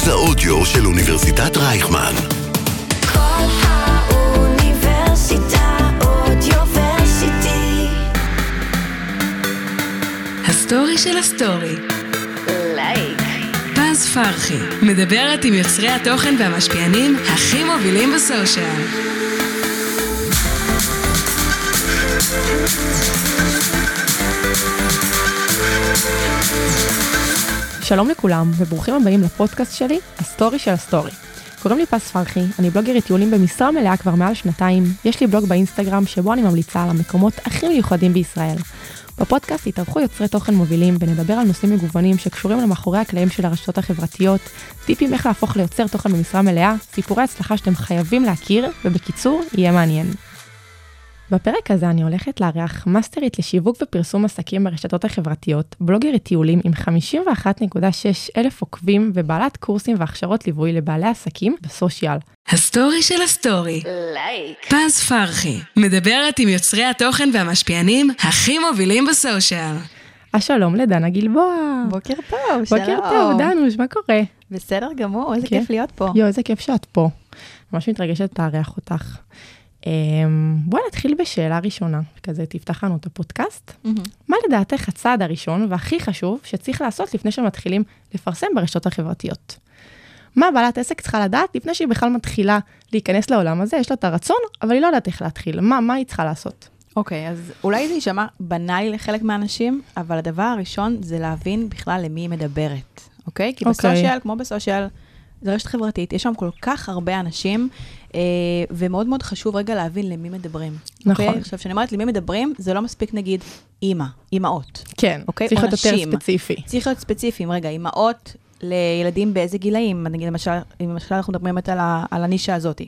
מרכז האודיו של אוניברסיטת רייכמן. קול האוניברסיטה Audioversity. הסטורי של הסטורי. לייק. פז פרחי, מדברת עם יוצרי התוכן והמשפיענים הכי מובילים בסושיאל. שלום לכולם, וברוכים הבאים לפודקאסט שלי, הסטורי של הסטורי. קוראים לי פז פרחי, אני בלוגרית טיולים במשרה מלאה כבר מעל שנתיים. יש לי בלוג באינסטגרם שבו אני ממליצה על המקומות הכי מיוחדים בישראל. בפודקאסט יתארחו יוצרי תוכן מובילים ונדבר על נושאים מגוונים שקשורים למאחורי הקלעים של הרשתות החברתיות, טיפים איך להפוך ליוצר תוכן במשרה מלאה, סיפורי הצלחה שאתם חייבים להכיר, ובקיצור, יהיה מעניין. בפרק הזה אני הולכת לארח מאסטרית לשיווק ופרסום עסקים ברשתות החברתיות, בלוגרית טיולים עם 51.6 אלף עוקבים ובעלת קורסים והכשרות ליווי לבעלי עסקים בסושיאל. הסטורי של הסטורי. לייק. פז פרחי, מדברת עם יוצרי התוכן והמשפיענים הכי מובילים בסושיאל. השלום לדנה גלבוע. בוקר טוב, שלום. בוקר טוב, דנוש, מה קורה? בסדר גמור, איזה כיף להיות פה. יואו, איזה כיף שאת פה. ממש מתרגשת לארח אותך. אמ, בואי נתחיל בשאלה ראשונה, כזה תפתח לנו את הפודקאסט. מהמם. מה לדעתך הצעד הראשון והכי חשוב שצריך לעשות לפני שמתחילים לפרסם ברשתות החברתיות? מה בעלת עסק צריכה לדעת לפני שהיא בכלל מתחילה להיכנס לעולם הזה? יש לה את הרצון, אבל היא לא יודעת איך להתחיל. מה, מה היא צריכה לעשות? אוקיי, אז אולי זה יישמע בנאלי לחלק מהאנשים, אבל הדבר הראשון זה להבין בכלל למי היא מדברת, אוקיי? כי אוקיי. בסושיאל, כמו בסושיאל, זו רשת חברתית, יש שם כל כך הרבה אנשים, ומאוד מאוד חשוב רגע להבין למי מדברים. נכון. אוקיי? עכשיו, כשאני אומרת למי מדברים, זה לא מספיק נגיד אימא, אימהות. כן, אוקיי, צריך להיות יותר. ספציפי. צריך להיות ספציפיים, רגע, אימהות לילדים באיזה גילאים, נגיד למשל, למשל אנחנו מדברים באמת על, ה, על הנישה הזאת.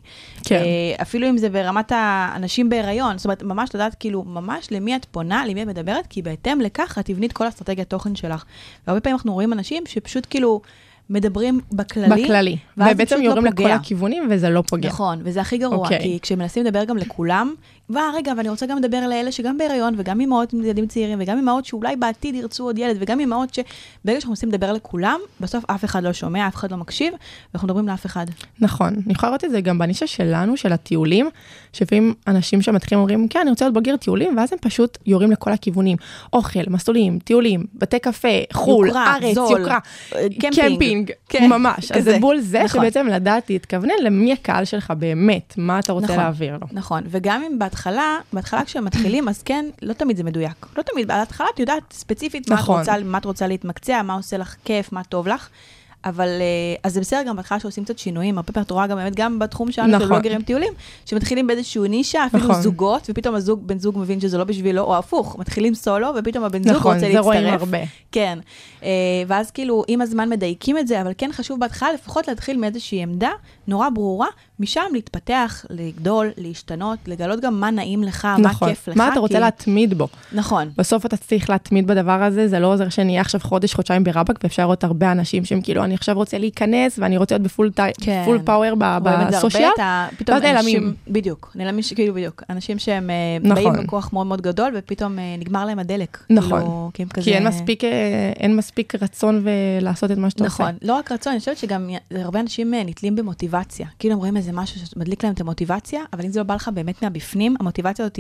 כן. אה, אפילו אם זה ברמת האנשים בהיריון, זאת אומרת, ממש לדעת כאילו, ממש למי את פונה, למי את מדברת, כי בהתאם לכך את תבני את כל אסטרטגיית תוכן שלך. והרבה פעמים אנחנו רואים אנשים שפשוט כאילו מדברים בכללי. בכללי. ובעצם יורים לא לכל. הכיוונים וזה לא פוגע. נכון, וזה הכי גרוע, אוקיי. כי כשמנסים לדבר גם לכולם, ורגע, ואני רוצה גם לדבר לאלה שגם בהיריון, וגם אימהות עם ילדים צעירים, וגם אימהות שאולי בעתיד ירצו עוד ילד, וגם אימהות שברגע שאנחנו מנסים לדבר לכולם, בסוף אף אחד לא שומע, אף אחד לא מקשיב, ואנחנו מדברים לאף אחד. נכון, אני יכולה לראות את זה גם בנישה שלנו, של הטיולים, שלפעמים אנשים שמתחילים אומרים, כן, אני רוצה להיות בוגר טיולים, ואז הם פשוט יורים לכל הכיוונים. אוכל, מסלולים, טיולים, בתי קפה, חו"ל, יוקרה, ארץ, זול, יוקרה, אה, קמפינג. קמפינג, כן, ממש. אז כזה. זה בול זה, נכון. שבעצם לדעת להתכוונן למי הקהל שלך באמת, מה אתה רוצה נכון. להעביר לו. נכון, וגם אם בהתחלה, בהתחלה כשהם מתחילים, אז כן, לא תמיד זה מדויק. לא תמיד, בהתחלה את יודעת ספציפית מה, נכון. את רוצה, מה את רוצה להתמקצע, מה עושה לך כיף, מה טוב לך. אבל, אה, אז זה בסדר גם בהתחלה שעושים קצת שינויים, הרבה פעמים את רואה גם באמת, גם בתחום שלנו, של נכון. בלוגרים טיולים, שמתחילים באיזשהו נישה, אפילו נכון. זוגות, ופתאום הזוג, בן זוג מבין שזה לא בשבילו, או הפוך, מתחילים סולו, ופתאום הבן זוג נכון, רוצה זה רואים להצטרף. הרבה. כן, אה, ואז כאילו עם הזמן מדייקים את זה, אבל כן חשוב בהתחלה לפחות להתחיל מאיזושהי עמדה נורא ברורה, משם להתפתח, לגדול, להשתנות, לגלות גם מה נעים לך, נכון. מה כיף לך. מה אתה רוצה כי- להתמיד בו? נכון, בסוף אתה צריך להתמיד בדבר הזה, זה לא עוזר שנהיה עכשיו חודש, חודשיים ברבק, ואפשר לראות הרבה אנשים שהם כאילו, אני עכשיו רוצה להיכנס, ואני רוצה להיות בפול טי- כן. פול פאוור ב- בסושיאל, ה- פתאום אנשים, נעלמים. בדיוק, נעלמים, כאילו בדיוק, אנשים שהם אה, נכון. באים בכוח מאוד מאוד גדול, ופתאום אה, נגמר להם הדלק. נכון. כאילו, כי כזה... כי אין מספיק, אה, אין מספיק רצון ולעשות את מה שאתה עושה. נכון, לא רק רצון, אני חושבת שגם הרבה אנשים נתלים במוטיבציה. כאילו הם רואים איזה משהו שמדליק להם את המוטיבציה, אבל אם זה לא בא לך באמת מהבפנים, המוטיבציה הזאת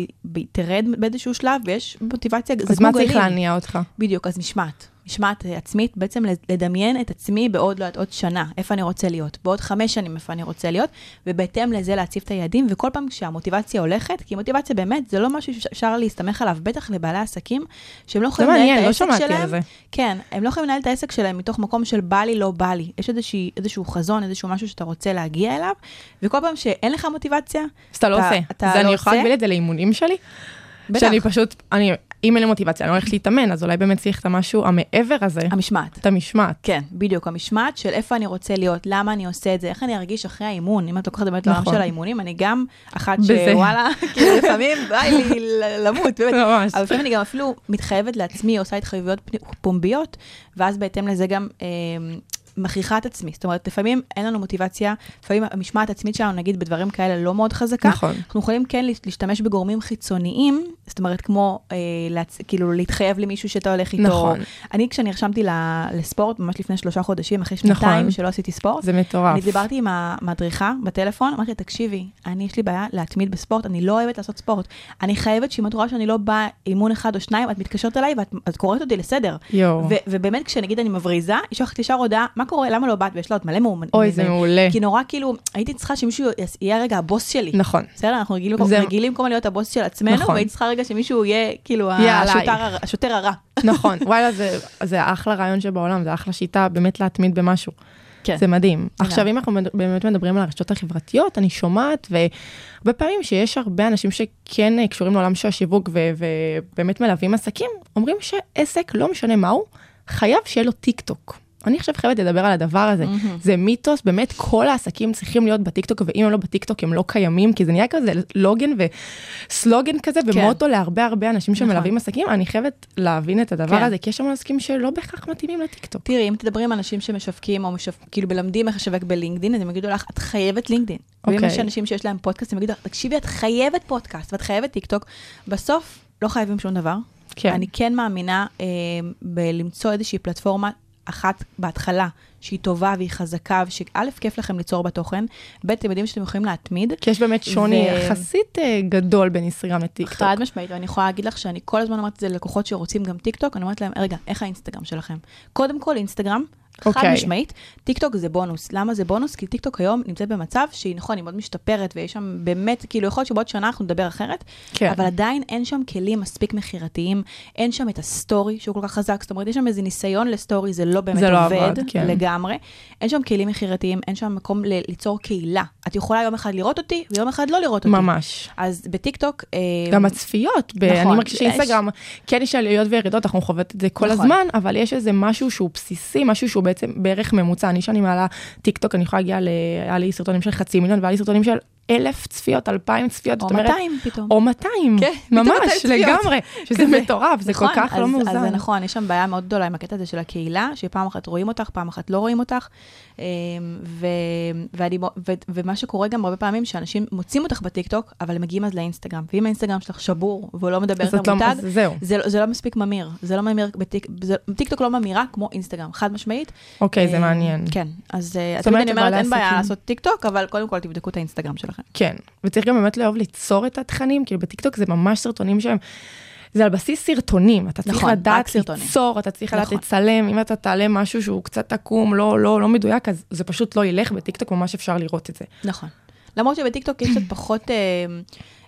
תרד באיזשהו שלב, ויש מוטיבציה, אז מה צריך. להניע אותך? בדיוק, אז משמעת. משמעת עצמית, בעצם לדמיין את עצמי בעוד, לא יודעת, עוד שנה, איפה אני רוצה להיות, בעוד חמש שנים איפה אני רוצה להיות, ובהתאם לזה להציב את היעדים, וכל פעם כשהמוטיבציה הולכת, כי מוטיבציה באמת, זה לא משהו שאפשר להסתמך עליו, בטח לבעלי עסקים, שהם לא זה יכולים לנהל מעניין, את לא העסק שמעתי שלהם. זה. כן, הם לא יכולים לנהל את העסק שלהם מתוך מקום של בא לי, לא בא לי. יש איזושהי, איזשהו חזון, איזשהו משהו שאתה רוצה להגיע אליו, וכל פעם שאין לך מוטיבציה, אז אתה לא אתה- עושה. אתה אז לא אני יכולה? להגביל את זה לאימונים שלי? בטח. שאני פשוט, אני, אם אין לי מוטיבציה, אני לא הולכת להתאמן, אז אולי באמת צריך את המשהו המעבר הזה, המשמעת. את המשמעת. כן, בדיוק, המשמעת של איפה אני רוצה להיות, למה אני עושה את זה, איך אני ארגיש אחרי האימון. אם את לוקחת באמת לעולם נכון. של האימונים, אני גם אחת. שוואלה, כאילו לפעמים בא לי למות, באמת. ממש. אבל לפעמים אני גם אפילו מתחייבת לעצמי, עושה התחייבויות פומביות, ואז בהתאם לזה גם אה, מכריחה את עצמי. זאת אומרת, לפעמים אין לנו מוטיבציה, לפעמים המשמעת העצמית שלנו, נגיד, בדברים כאלה לא מאוד חזקה. נכון. אנחנו יכולים כן להשתמש בגורמים חיצוניים, זאת אומרת, כמו אה, להצ... כאילו להתחייב למישהו שאתה הולך איתו. נכון. אני, כשאני נרשמתי ל- לספורט, ממש לפני שלושה חודשים, אחרי שנתיים נכון. שלא עשיתי ספורט, זה מטורף. אני דיברתי עם המדריכה בטלפון, אמרתי תקשיבי, אני, יש לי בעיה להתמיד בספורט, אני לא אוהבת לעשות ספורט. אני חייבת שאם את רואה שאני לא באה אימון אחד או שניים, את מתקשרת אליי ואת את קוראת אותי לסדר. יואו. ו- ובאמת, כשנגיד אני מבריזה, היא שולחת ישר הודעה, מה קורה, למה לא באת? ויש לה עוד מלא מאומנים. אוי, זה מעולה. כי נורא כאילו, הייתי צריכה שמישהו יהיה רגע הבוס שלי. נכון. בסדר, אנחנו רגילים, זה- רגילים כל הזמן להיות הבוס של עצמנו, נכון. והייתי צריכה רגע שמישהו יהיה כאילו השוטר, השוטר הרע. נכון, וואלה, זה, זה אחלה רעיון שבעולם, זה אחלה שיטה באמת להתמיד במשהו. כן. זה מדהים. לגמרי. עכשיו, אם אנחנו באמת מדברים על הרשתות החברתיות, אני שומעת, והרבה פעמים שיש הרבה אנשים שכן אה, קשורים לעולם של השיווק ו- ובאמת מלווים עסקים, אומרים שעסק, לא משנה מהו, חייב שיהיה לו טיק טוק. אני עכשיו חייבת לדבר על הדבר הזה. זה מיתוס, באמת כל העסקים צריכים להיות בטיקטוק, ואם הם לא בטיקטוק הם לא קיימים, כי זה נהיה כזה לוגן וסלוגן כזה, כן. ומוטו להרבה הרבה אנשים נכון. שמלווים עסקים. אני חייבת להבין את הדבר כן. הזה, כי יש שם עסקים שלא בהכרח מתאימים לטיקטוק. תראי, אם תדברי עם אנשים שמשווקים, או משו... כאילו מלמדים איך לשווק בלינקדין, אז הם יגידו לך, את חייבת לינקדין. ואם אוקיי. יש אנשים שיש להם פודקאסט, הם יגידו תקשיבי, את חייבת פודקאסט, ואת חייבת טיקטוק. בסוף, לא חייבים שום דבר. כן. אני כן מאמינה אה, בלמצוא איזושהי פלטפורמה אחת בהתחלה, שהיא טובה והיא חזקה, ושא', כיף לכם ליצור בה תוכן, ב', אתם יודעים שאתם יכולים להתמיד. כי יש באמת שוני ו- יחסית אה, גדול בין אינסטגרם לטיקטוק. חד משמעית, ואני יכולה להגיד לך שאני כל הזמן אומרת את זה ללקוחות שרוצים גם טיקטוק, אני אומרת להם, רגע, איך האינסטגרם שלכם? קודם כל, אינסטגרם, חד אוקיי. משמעית, טיקטוק זה בונוס. למה זה בונוס? כי טיקטוק היום נמצאת במצב שהיא, נכון, היא מאוד משתפרת, ויש שם באמת, כאילו, יכול להיות שבעוד שנה אנחנו נדבר אחרת, כן. אבל עדיין אין שם כלים מספיק מכירתיים, אין שם את הסטורי שהוא כל כך חזק, זאת אומרת, יש שם איזה ניסיון לסטורי, זה לא באמת זה לא עובד עבד, כן. לגמרי. אין שם כלים מכירתיים, אין שם מקום ל- ליצור קהילה. את יכולה יום אחד לראות אותי, ויום אחד לא לראות אותי. ממש. אז בטיקטוק... אה, גם הצפיות, ב- נכון, אני מרגישה יש- שאינסטגרם, כן יש עליות וירידות, אנחנו חוות את זה כל נכון. הזמן, אבל יש איזה משהו שהוא בסיסי, משהו שהוא בעצם בערך ממוצע. אני, שאני מעלה טיק טוק, אני יכולה להגיע ל... היה לי סרטונים של חצי מיליון, והיה לי סרטונים של אלף צפיות, אלפיים צפיות, או זאת אומרת, 200 פתאום. או 200, כן, פתאום 200 ממש. לגמרי, שזה. מטורף, זה כל נכון, כך לא אז- מאוזן. אז זה נכון, יש שם בעיה מאוד גדולה עם הקטע הזה של הקהילה, שפעם אחת רואים אותך, פעם אחת לא רואים אותך. אמ, ו, ואני, מו- ו, ומה שקורה גם הרבה פעמים, שאנשים מוצאים אותך בטיקטוק, אבל הם מגיעים אז לאינסטגרם. ואם האינסטגרם שלך שבור, והוא לא מדבר את לא- המותג. זה, לא- זה לא מספיק ממיר. זה לא ממיר, בטיק, טיקטוק לא ממירה כמו אינסטגרם, חד משמעית. אוקיי, זה אמ, מעניין. כן, אז אה, תמיד אני אומרת, אין בעיה לעשות טיקטוק, אבל קודם כל תבדקו את האינסטגרם שלכם. כן, וצריך גם באמת לאהוב ליצור את התכנים, כאילו בטיקטוק זה ממש סרטונים שהם, זה על בסיס סרטונים, אתה צריך נכון, לדעת. ליצור, אתה צריך לדעת נכון. לצלם, אם אתה תעלה משהו שהוא קצת עקום, לא, לא, לא מדויק, אז זה פשוט לא ילך, בטיקטוק ממש אפשר לראות את זה. נכון. למרות שבטיקטוק יש קצת פחות אה,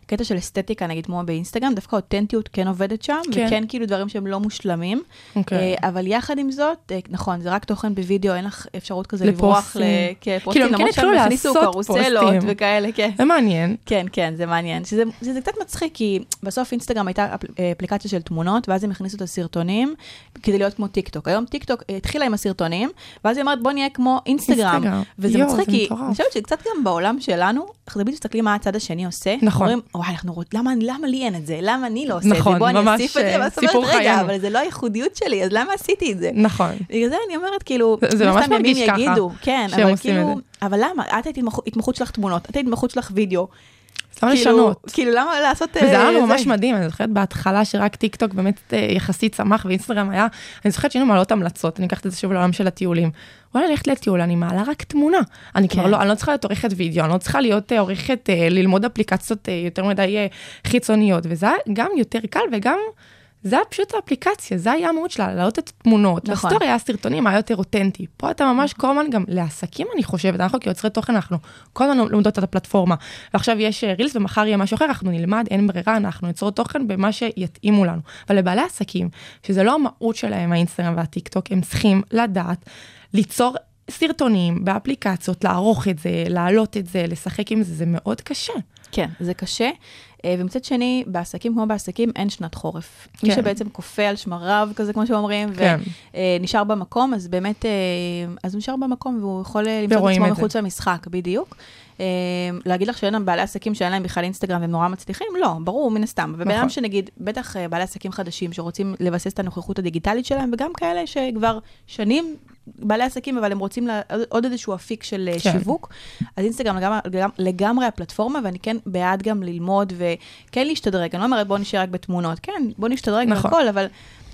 קטע של אסתטיקה, נגיד כמו באינסטגרם, דווקא אותנטיות כן עובדת שם, כן. וכן כאילו דברים שהם לא מושלמים. אוקיי. אה, אבל יחד עם זאת, אה, נכון, זה רק תוכן בוידאו, אין לך אפשרות כזה לפוסטים. לברוח כאילו, לפוסטים, כן למרות שהם התחילו לעשות קרוסלות. וכאלה, כן. זה מעניין. כן, כן, זה מעניין. שזה, שזה קצת מצחיק, כי בסוף אינסטגרם הייתה אה, אפליקציה של תמונות, ואז הם הכניסו את הסרטונים כדי להיות כמו טיק טוק. היום טיק טוק התחילה עם הסרטונים, ואז היא אומרת, בוא נהיה כמו אינסטגרם. אינסטגרם. וזה יואו, מצחיק, כי. אני חושבת שקצת גם בעולם שלנו, אנחנו תמיד מסתכלים מה הצד השני עושה. נכון. אומרים, וואי, אנחנו רוצים, למה, למה לי אין את זה? למה אני לא עושה נכון, את זה? בוא אני אוסיף את זה. אה, ואז את אומרת, רגע, חיינו." אבל זה לא הייחודיות שלי, אז למה עשיתי את זה? נכון. בגלל זה אני אומרת, כאילו, זה- זה ממש מרגיש ככה, יגידו, כן, שהם אבל עושים את כאילו, זה. אבל למה? את היית התמח- התמחות שלך תמונות, את היית התמחות שלך וידאו. למה כאילו- לשנות? כאילו, למה לעשות... וזה היה אה, לנו? ממש מדהים, אני זוכרת בהתחלה שרק טיק טוק באמת אה, יחסית צמח ואינסטגרם היה, אני זוכרת שהיינו מעלות המלצות, אני אקחת את זה שוב לעולם של הטיולים. וואלה, הולכת לטיול, אני מעלה רק תמונה. אני כבר כן. לא, אני לא צריכה להיות עורכת וידאו, אני לא צריכה להיות אה, עורכת, אה, ללמוד אפליקציות אה, יותר מדי אה, חיצוניות, וזה גם יותר קל וגם... זה היה פשוט האפליקציה, זה היה המהות שלה, להעלות את התמונות. נכון. בסטורי היה סרטונים, היה יותר אותנטי. פה אתה ממש כל הזמן גם לעסקים, אני חושבת, אנחנו כיוצרי תוכן, אנחנו כל הזמן לומדות את הפלטפורמה. ועכשיו יש אה, רילס ומחר יהיה משהו אחר, אנחנו נלמד, אין ברירה, אנחנו ניצור תוכן במה שיתאימו לנו. אבל לבעלי עסקים, שזה לא המהות שלהם, האינסטגרם והטיקטוק, הם צריכים לדעת ליצור סרטונים באפליקציות, לערוך את זה, להעלות את זה, לשחק עם זה, זה מאוד קשה. כן, זה קשה. אה, ומצד שני, בעסקים כמו בעסקים אין שנת חורף. מי כן. שבעצם כופה על שמריו, כזה כמו שאומרים, כן. ונשאר במקום, אז באמת, אה, אז הוא נשאר במקום והוא יכול אה, למצוא את עצמו. מחוץ למשחק, בדיוק. אה, להגיד לך שאין להם בעלי עסקים שאין להם בכלל אינסטגרם והם נורא מצליחים? לא, ברור, מן הסתם. ובן אדם נכון. שנגיד, בטח אה, בעלי עסקים חדשים שרוצים לבסס את הנוכחות הדיגיטלית שלהם, וגם כאלה שכבר שנים בעלי עסקים, אבל הם רוצים לה, עוד איזשהו אפיק של אה, כן. שיווק. אז אינסטגרם לגמרי, לגמרי, הפלטפורמה, ואני כן בעד גם ללמוד וכן להשתדרג. אני לא אומרת בוא נשאר רק בתמונות, כן, בוא נשתדרג נכון. והכל, אבל...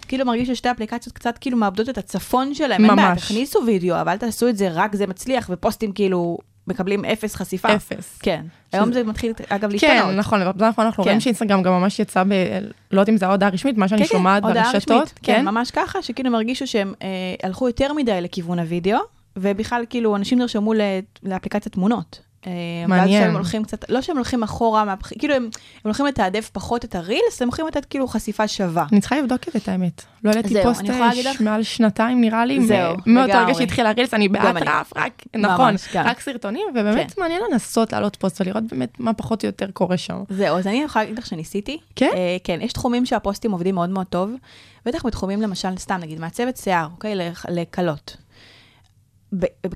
כאילו מרגיש ששתי אפליקציות קצת כאילו מאבדות את הצפון שלהם. אין בעיה, ממש. תכניסו וידאו, אבל אל תעשו את זה, רק זה מצליח, ופוסטים כאילו מקבלים אפס חשיפה. אפס. כן. היום זה מתחיל, אגב, כן, להשתנות. נכון, בזמן האחרון אנחנו כן. רואים שאינסטגרם גם ממש יצא ב... לא יודעת אם זו ההודעה הרשמית, מה שאני כן, כן, שומעת הודעה ברשתות. רשמית. כן, ממש ככה, שכאילו הם הרגישו שהם אה, הלכו יותר מדי לכיוון הוידאו, ובכלל כאילו אנשים נרשמו לאפליקציית תמונות. אה, מעניין. שהם הולכים קצת, לא שהם הולכים אחורה, מהבח... כאילו הם, הם הולכים לתעדף פחות את הרילס, הם הולכים לתת כאילו חשיפה שווה. אני צריכה לבדוק את האמת. לא העליתי פוסט אה, מעל שנתיים נראה לי. זהו, ומאותו רגע. שהתחיל הרילס, אני. באטרף, רק, נכון, כן. רק סרטונים, ובאמת כן. מעניין לנסות להעלות פוסט ולראות באמת מה פחות או יותר קורה שם. זהו, אז אני יכולה להגיד לך שניסיתי. כן? אה, כן, יש תחומים שהפוסטים עובדים מאוד מאוד טוב, בטח בתחומים למשל, סתם נגיד, מעצבת שיער, אוקיי. ב-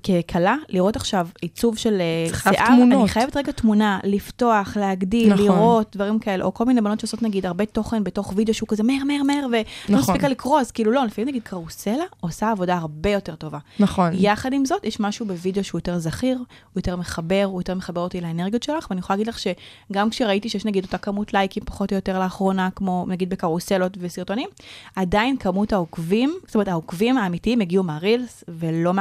ככלה, לראות עכשיו עיצוב של אה, שיער, תמונות. אני חייבת רגע תמונה, לפתוח, להגדיל, נכון. לראות, דברים כאלה, או כל מיני בנות שעושות נגיד הרבה תוכן בתוך וידאו שהוא כזה מהר, מהר, מהר, ולא נכון. הספיקה לקרוא, אז כאילו לא, לפעמים נגיד קרוסלה עושה עבודה הרבה יותר טובה. נכון. יחד עם זאת, יש משהו בווידאו שהוא יותר זכיר, הוא יותר מחבר, הוא יותר מחבר אותי לאנרגיות שלך, ואני יכולה להגיד לך שגם כשראיתי שיש נגיד אותה כמות לייקים פחות או יותר לאחרונה, כמו נגיד בקרוסלות וסרטונים, עדיין כמות העוקבים, זאת אומרת, העוקבים האמיתיים הגיעו מהרילס ולא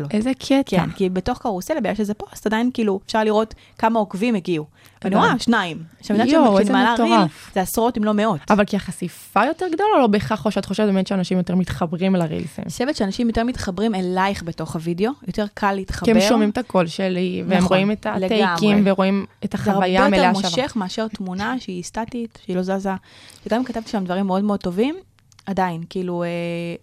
מהקרוסלות. איזה קטע. כן, כי בתוך קרוסלה, בגלל שזה פוסט, עדיין כאילו אפשר לראות כמה עוקבים הגיעו. הבנתי. רואה, שניים. עכשיו, אני יודעת איזה מעלה ריל. זה עשרות אם לא מאות. אבל כי החשיפה יותר גדולה, או לא בהכרח, או שאת חושבת באמת שאנשים יותר מתחברים לרילסים? אני חושבת שאנשים יותר מתחברים אלייך בתוך הוידאו, יותר קל להתחבר. כי הם שומעים את הקול שלי, והם נכון, רואים את הטייקים. ורואים את זה הרבה החוויה המלאה יותר שלה. מושך מאשר תמונה שהיא סטטית, שהיא לא זזה. אם כתבתי שם דברים מאוד מאוד טובים, עדיין, כאילו, אה,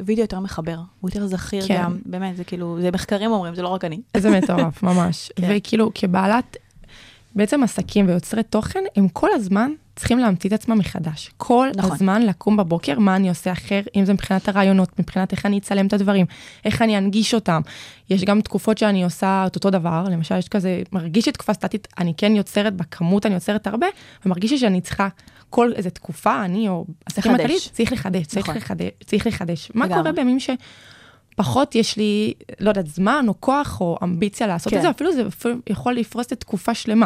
וידאו יותר מחבר, הוא יותר זכיר כן. גם, באמת, זה כאילו, זה מחקרים אומרים, זה לא רק אני. איזה מטורף, ממש. כן. וכאילו, כבעלת, בעצם עסקים ויוצרי תוכן, הם כל הזמן צריכים להמציא את עצמם מחדש. כל נכון. הזמן לקום בבוקר, מה אני עושה אחר, אם זה מבחינת הרעיונות, מבחינת איך אני אצלם את הדברים, איך אני אנגיש אותם. יש גם תקופות שאני עושה את אותו דבר, למשל, יש כזה, מרגיש לי תקופה סטטית, אני כן יוצרת בכמות, אני יוצרת הרבה, ומרגיש לי שאני צריכה כל איזה תקופה, אני או עסקים לחדש. הכללית, צריך לחדש, צריך נכון. לחדש, צריך לחדש. מה. קורה בימים ש... פחות יש לי, לא יודעת, זמן או כוח או אמביציה לעשות כן. את זה, אפילו זה אפילו יכול לפרוס את תקופה שלמה.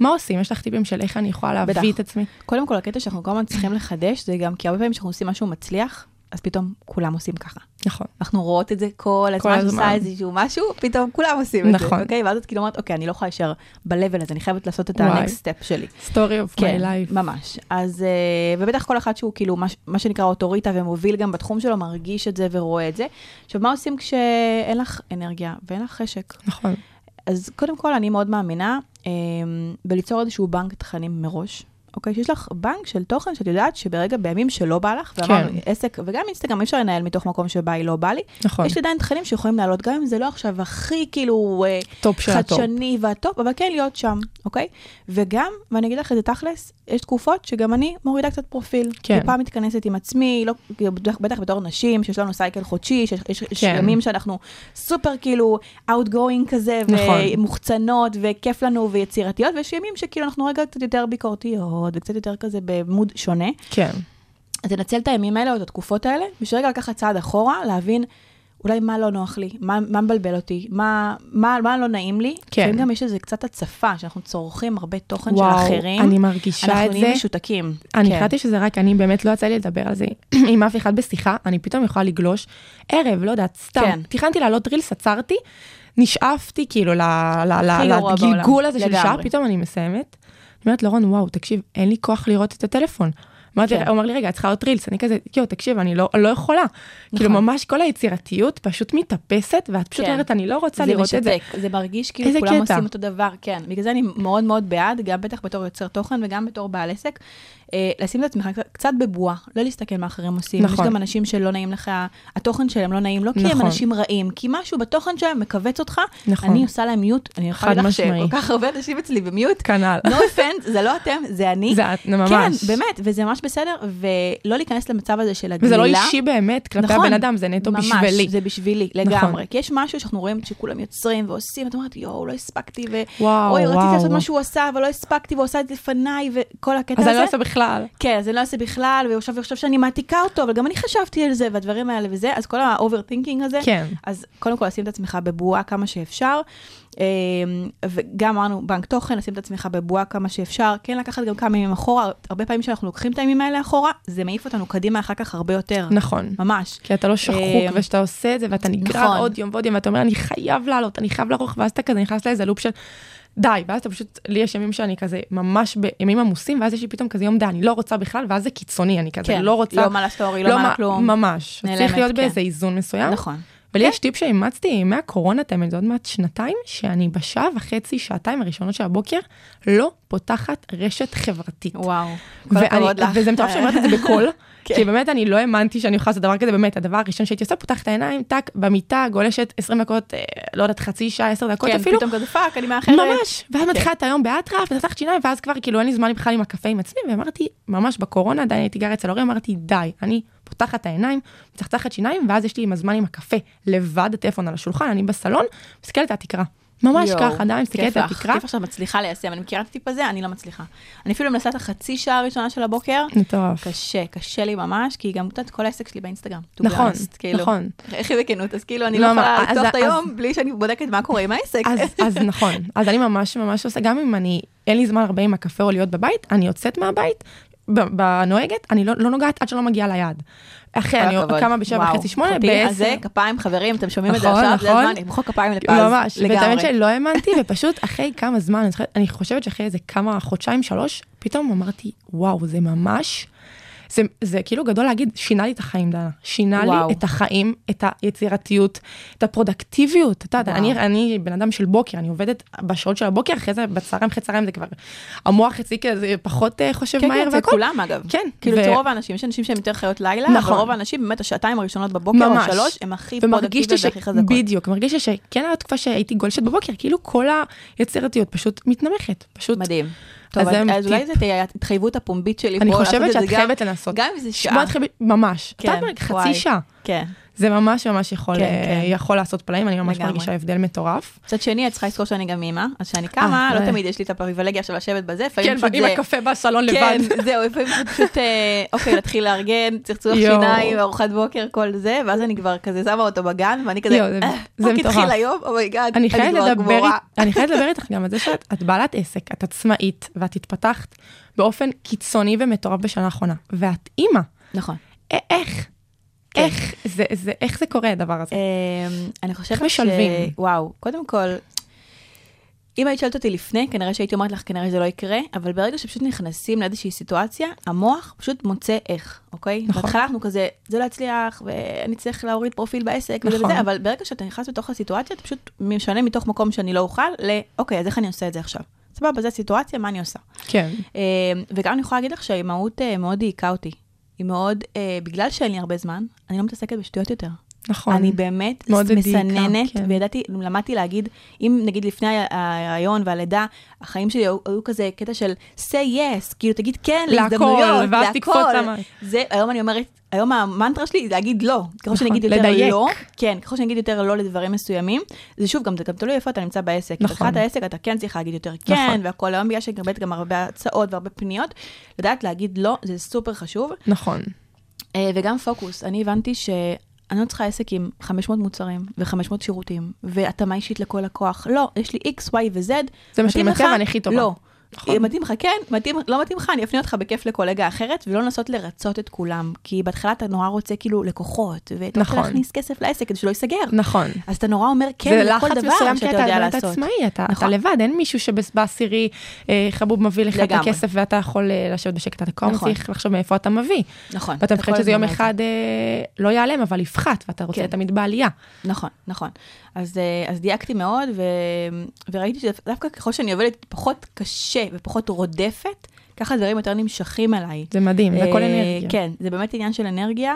מה עושים? יש לך טיפים של איך אני יכולה להביא בטח. את עצמי? קודם כל, הקטע שאנחנו כל הזמן צריכים לחדש, זה גם כי הרבה פעמים כשאנחנו עושים משהו מצליח, אז פתאום כולם עושים ככה. נכון. אנחנו רואות את זה כל הזמן, כל הזמן. שעושה איזשהו משהו, פתאום כולם עושים את זה, נכון. אוקיי? ואז את כאילו אומרת, אוקיי, אני לא יכולה להישאר ב-level הזה, אני חייבת לעשות את. ה-next step שלי. story of כן, my life. ממש. אז, אה, ובטח כל אחד שהוא כאילו, מה, מה שנקרא אוטוריטה ומוביל גם בתחום שלו, מרגיש את זה ורואה את זה. עכשיו, מה עושים כשאין לך אנרגיה ואין לך חשק? נכון. אז קודם כל, אני מאוד מאמינה אה, בליצור איזשהו בנק תכנים מראש. אוקיי, שיש לך בנק של תוכן שאת יודעת שברגע, בימים שלא בא לך, ואמרנו, כן. עסק, וגם אינסטגרם אי אפשר לנהל מתוך מקום שבא לי, לא בא לי, נכון. יש עדיין תכנים שיכולים לעלות, גם אם זה לא עכשיו הכי כאילו אה, טופ של הטופ. חדשני והטופ, אבל כן להיות שם, אוקיי? וגם, ואני אגיד לך את זה תכלס, יש תקופות שגם אני מורידה קצת פרופיל. כן. טיפה מתכנסת עם עצמי, לא, בטח, בטח בתור נשים, שיש לנו סייקל חודשי, שיש יש, יש כן. ימים שאנחנו סופר כאילו outgoing כזה, נכון. ומוחצנות, וכיף לנו ויצירתיות, ויש ימים שכאילו אנחנו רגע קצת יותר ביקורתיות, וקצת יותר כזה במוד שונה. כן. אז תנצל את הימים האלה או את התקופות האלה, בשביל רגע לקחת צעד אחורה, להבין אולי מה לא נוח לי, מה, מה מבלבל אותי, מה, מה, מה לא נעים לי. כן. לפעמים גם יש איזה קצת הצפה, שאנחנו צורכים הרבה תוכן וואו, של אחרים. אני מרגישה אנחנו את נהיים זה. משותקים. אני כן. החלטתי שזה רק אני, באמת לא יצא לי לדבר על זה עם אף אחד בשיחה, אני פתאום יכולה לגלוש ערב, לא יודעת, סתם. כן. תכננתי לעלות רילס, עצרתי, נשאפתי כאילו לגלגול. הזה של שעה. פתאום אני מסיימת. אני אומרת לרון, וואו, תקשיב, אין לי כוח לראות את הטלפון. אמרתי, כן. הוא אמר לי, רגע, את צריכה לעלות רילס, אני כזה, יואו, תקשיב, אני לא לא יכולה. כאילו, ממש כל היצירתיות פשוט מתאפסת, ואת פשוט כן. אומרת, אני לא רוצה זה לראות את זה. משתק, זה מרגיש כאילו כולם קטע. עושים אותו דבר, כן. בגלל זה אני מאוד מאוד בעד, גם בטח בתור יוצר תוכן וגם בתור בעל עסק, לשים את עצמך קצת- בבועה, לא להסתכל מה אחרים עושים. נכון. יש גם אנשים שלא נעים לך, התוכן שלהם לא נעים, לא כי הם נכון. אנשים רעים, כי משהו בתוכן שלהם מכווץ אותך. נכון. אני עושה להם מיוט, אני יכולה להגיד לך. שכל כך הרבה אנשים אצלי במיוט, כנ"ל. no offense, זה לא אתם, זה אני. זה את, ממש. כן, באמת, וזה ממש בסדר, ולא להיכנס למצב הזה של הגלילה. וזה לא אישי באמת כלפי נכון, הבן אדם, זה נטו ממש, בשבילי. זה בשבילי, נכון. לגמרי. כי יש משהו שאנחנו רואים שכולם יוצרים ועושים, ואת אומרת, יואו, לא הספקתי, ו... וואו, אוי, רציתי וואו. לעשות מה שהוא עשה, אבל לא הספקתי, והוא עשה את זה לפניי, וכל הקטע אז הזה. אני לא עושה בכלל. כן, אז אני לא אעשה בכלל, והוא עכשיו יחשוב שאני מעתיקה אותו, אבל גם אני חשבתי על זה, והדברים האלה וזה, אז כל ה-overthinking הזה, כן. אז קודם כל לשים את עצמך בבועה כמה שאפשר, אמ, וגם אמרנו, בנק תוכן, לשים את עצמך בבועה כמה שאפשר, כן לקחת גם כמה ימים אחורה, הרבה פעמים כשאנחנו לוקחים את הימים האלה אחורה, זה מעיף אותנו קדימה אחר כך הרבה יותר, נכון. ממש. כי אתה לא שחוק אה, ושאתה עושה את זה ואתה נגרר נכון. עוד יום ועוד יום ואתה אומר אני חייב לעלות, אני חייב לערוך ואז אתה כזה נכנס לאיזה לופ של די, ואז אתה פשוט, לי יש ימים שאני כזה ממש בימים עמוסים ואז יש לי פתאום כזה יום די, אני לא רוצה בכלל ואז זה קיצוני, אני כזה כן, לא רוצה, לא מה לסטורי, לא מה מה- לכלום. ממש, נעלמת, צריך להיות כן. באיזה איזון מסוים. נכון. ולי כן. יש טיפ שאימצתי מהקורונה, תמיד זה עוד מעט שנתיים, שאני בשעה וחצי, שעתיים הראשונות של הבוקר, לא פותחת רשת חברתית. וואו, כל הכבוד לך. וזה מטורף שאני אומרת את זה בקול, כן. כי באמת אני לא האמנתי שאני יכולה לעשות דבר כזה, באמת, הדבר הראשון שהייתי עושה, פותחת את העיניים, טאק, במיטה, גולשת 20 דקות, אה, לא יודעת, חצי שעה, 10 דקות כן, אפילו. פתאום כזה פאק, אני מאחרת. ממש, ואז מתחילה את היום באטרף, וצחצחת שיניים, ואז כבר כאילו אין לי זמן בכלל עם הקפה עם עצמי, ואמרתי, ממש בקורונה, עדיין הייתי גרה אצל ההורים, אמרתי, די, אני פותחת את העיניים, מצחצחת שיניים, ואז יש לי עם הזמן עם הקפה, לבד הטלפון על השולחן, אני בסלון, מסתכלת על התקרה. ממש ככה, עדיין מסתכלת על התקרה. כיף עכשיו מצליחה ליישם, אני מכירה את הטיפ הזה, אני לא מצליחה. אני אפילו מנסה את החצי שעה הראשונה של הבוקר, מטורף. קשה, קשה לי ממש, כי גם קצת כל העסק שלי באינסטגרם. נכון, honest, כאילו. נכון. איך היא בכנות, אז כאילו אני לא, לא יכולה לפתוח אז- את היום בלי שאני בודקת מה קורה עם העסק. אז, אז נכון, אז אני ממש ממש עושה, גם אם אני, אין לי זמן הרבה עם הקפה או להיות בבית, אני יוצאת מהבית, בנוהגת, אני לא, לא נוגעת עד שלא מגיעה ליעד. אחרי, כל אני הכבוד. קמה בשבע וחצי, שמונה, בעשר. זה כפיים, חברים, אתם שומעים את זה נכון, עכשיו, זה נכון. הזמן, למחוא כפיים לפז, ממש, ואת האמת לגמרי. שאני לא האמנתי, ופשוט אחרי כמה זמן, אני חושבת שאחרי איזה כמה חודשיים, שלוש, פתאום אמרתי, וואו, זה ממש, זה, זה כאילו גדול להגיד, שינה לי את החיים, דנה. שינה וואו. לי את החיים, את היצירתיות, את הפרודקטיביות. אתה יודע. אני, אני בן אדם של בוקר, אני עובדת בשעות של הבוקר, אחרי זה בצהריים, אחרי צהריים זה כבר, המוח אצלי כזה פחות אה, חושב כן, מהר כן, אצל והכל. כולם אגב. כן, כאילו ו- רוב האנשים, יש אנשים שהם יותר חיות לילה, נכון. אבל רוב האנשים, באמת השעתיים הראשונות בבוקר או ממש. שלוש, הם הכי פרודקטיביות ש... והכי חזקות. בדיוק, מרגיש לי שכן הייתה תקופה שהייתי גולשת בבוקר, כאילו כל היצירתיות פשוט מתנמכת, פשוט. מדהים. טוב, אז אז, אז אולי תהיה ההתחייבות הפומבית שלי אני פה, לעשות חושבת שאת גם- חייבת לנסות. גם אם זה שעה. ממש. כן. חצי שעה. כן. זה ממש ממש יכול, כן, אה, כן. יכול לעשות פלאים, אני ממש לגמרי. מרגישה הבדל מטורף. מצד שני, את צריכה לזכור שאני גם אימא, אז כשאני קמה, אה, לא אה. תמיד יש לי את הפריבילגיה עכשיו לשבת בזה, לפעמים כן, פשוט עם זה... הקפה בסלון כן, לבד. זהו, לפעמים פשוט, אה, אוקיי, להתחיל לארגן, צחצוח. שיניים, ארוחת בוקר, כל זה, ואז אני כבר כזה שמה אותו בגן, ואני כזה, יואו, זה- "אה, זה רק מטורף. התחיל היום, oh my god, אני חייבת כבר גמורה. אני חייבת לדבר איתך גם על זה שאת את בעלת עסק, את עצמאית, ואת התפתחת באופן קיצוני ומטורף בשנה האחרונה, ואת אימא. נכון. איך? כן. איך זה, זה, איך זה קורה הדבר הזה? אמ, אני חושבת ש... משלבים? וואו, קודם כל, אם היית שואלת אותי לפני, כנראה שהייתי אומרת לך, כנראה שזה לא יקרה, אבל ברגע שפשוט נכנסים לאיזושהי סיטואציה, המוח פשוט מוצא איך, אוקיי? נכון. בהתחלה אנחנו כזה, זה לא יצליח, ואני צריך להוריד פרופיל בעסק, וזה נכון. וזה, אבל ברגע שאתה נכנס לתוך הסיטואציה, אתה פשוט משנה מתוך מקום שאני לא אוכל, ל, אוקיי, אז איך אני עושה את זה עכשיו? סבבה, זו הסיטואציה, מה אני עושה? כן. אה, וגם אני יכולה להגיד לך שהאימהות אה, מאוד דייקה אותי. היא מאוד, אה, בגלל שאין לי הרבה זמן, אני לא מתעסקת בשטויות יותר. נכון. אני באמת מסננת, כן. וידעתי, למדתי להגיד, אם נגיד לפני ההיריון והלידה, החיים שלי היו, היו כזה קטע של say yes, כאילו תגיד כן להכל, להזדמנויות, ואז תקפוץ למה. זה, היום אני אומרת, היום המנטרה שלי זה להגיד לא. ככל נכון, שאני אגיד יותר לדייק. לא, כן, ככל שאני אגיד יותר לא לדברים מסוימים, זה שוב, גם, זה גם תלוי איפה אתה נמצא בעסק. נכון. בתחילת העסק אתה כן צריך להגיד יותר כן, נכון. והכל היום בגלל שבאמת גם הרבה הצעות והרבה פניות, לדעת להגיד לא, זה סופר חשוב. נכון. אה, וגם פוקוס, אני הבנתי שאני לא צריכה עסק עם 500 מוצרים ו-500 שירותים, והתאמה אישית לכל לקוח. לא, יש לי X, Y ו-Z. זה מה שאני מציעה לך? ואני הכי טובה. לא. נכון. אם מתאים לך כן, מתאים, לא מתאים לך, אני אפנה אותך בכיף לקולגה אחרת, ולא לנסות לרצות את כולם. כי בהתחלה אתה נורא רוצה כאילו לקוחות, ואתה רוצה נכון. להכניס כסף לעסק כדי שלא ייסגר. נכון. אז אתה נורא אומר כן זה לכל לחץ דבר מסוים כי שאתה אתה יודע באמת לעשות. עצמאי, אתה, אתה נכון. לבד, אין מישהו שבעשירי אה, חבוב מביא לך את לגמרי. הכסף ואתה יכול אה, לשבת בשקט, אתה כל נכון. צריך לחשוב מאיפה אתה מביא. נכון. ואתה אתה מפחד שזה יום אחד אה, לא ייעלם, אבל יפחת, ואתה רוצה כן. תמיד בעלייה. נכון, נכון. אז, אה, אז דייקתי מאוד, ו... וראיתי שדווקא ככל שאני עובדת פחות קשה ופחות רודפת, ככה דברים יותר נמשכים אליי. זה מדהים, זה הכל אה, אנרגיה. כן, זה באמת עניין של אנרגיה,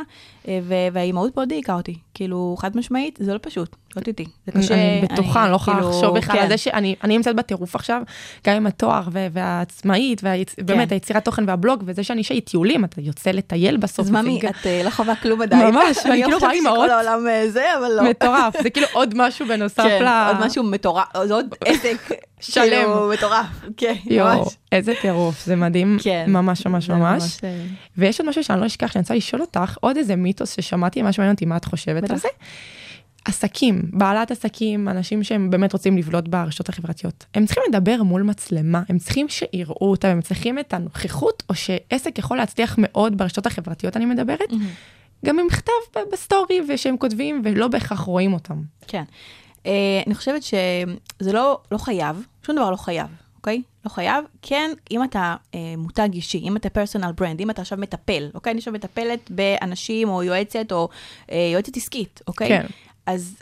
אה, והאימהות מאוד דייקה אותי. כאילו, חד משמעית, זה לא פשוט, להיות איתי. זה קשה. אני בטוחה, אני לא יכולה כאילו, לחשוב בכלל כן. על זה שאני אני נמצאת בטירוף עכשיו, גם עם התואר והעצמאית, ובאמת היצירת תוכן והבלוג, וזה שאני אישה טיולים, אתה יוצא לטייל בסוף. אז ממי, את אה, לא חווה כלום עדיין. ממש, ואני כאילו רואה אני אימהות. חושבת שכל העולם אה, זה, אבל לא. מטורף, זה כאילו עוד משהו בנוסף כן, ל... עוד משהו מטורף, זה עוד עסק. שלם. כאילו, מטורף, כן, ממש. איזה טירוף, זה מדהים, כן. ממש ממש ממש. אה, ויש עוד משהו שאני לא אשכח, שאני רוצה לשאול אותך, עוד איזה מיתוס ששמעתי, ממש מעניין אותי מה את חושבת. על זה. עסקים, בעלת עסקים, אנשים שהם באמת רוצים לבלוט ברשתות החברתיות, הם צריכים לדבר מול מצלמה, הם צריכים שיראו אותם, הם צריכים את הנוכחות, או שעסק יכול להצליח מאוד ברשתות החברתיות, אני מדברת, גם עם מכתב ב- בסטורי ושהם כותבים ולא בהכרח רואים אותם. כן. אה, אני חושבת שזה לא, לא חייב, שום דבר לא חייב, אוקיי? לא חייב. כן, אם אתה אה, מותג אישי, אם אתה personal brand, אם אתה עכשיו מטפל, אוקיי? אני עכשיו מטפלת באנשים או יועצת או אה, יועצת עסקית, אוקיי? כן. אז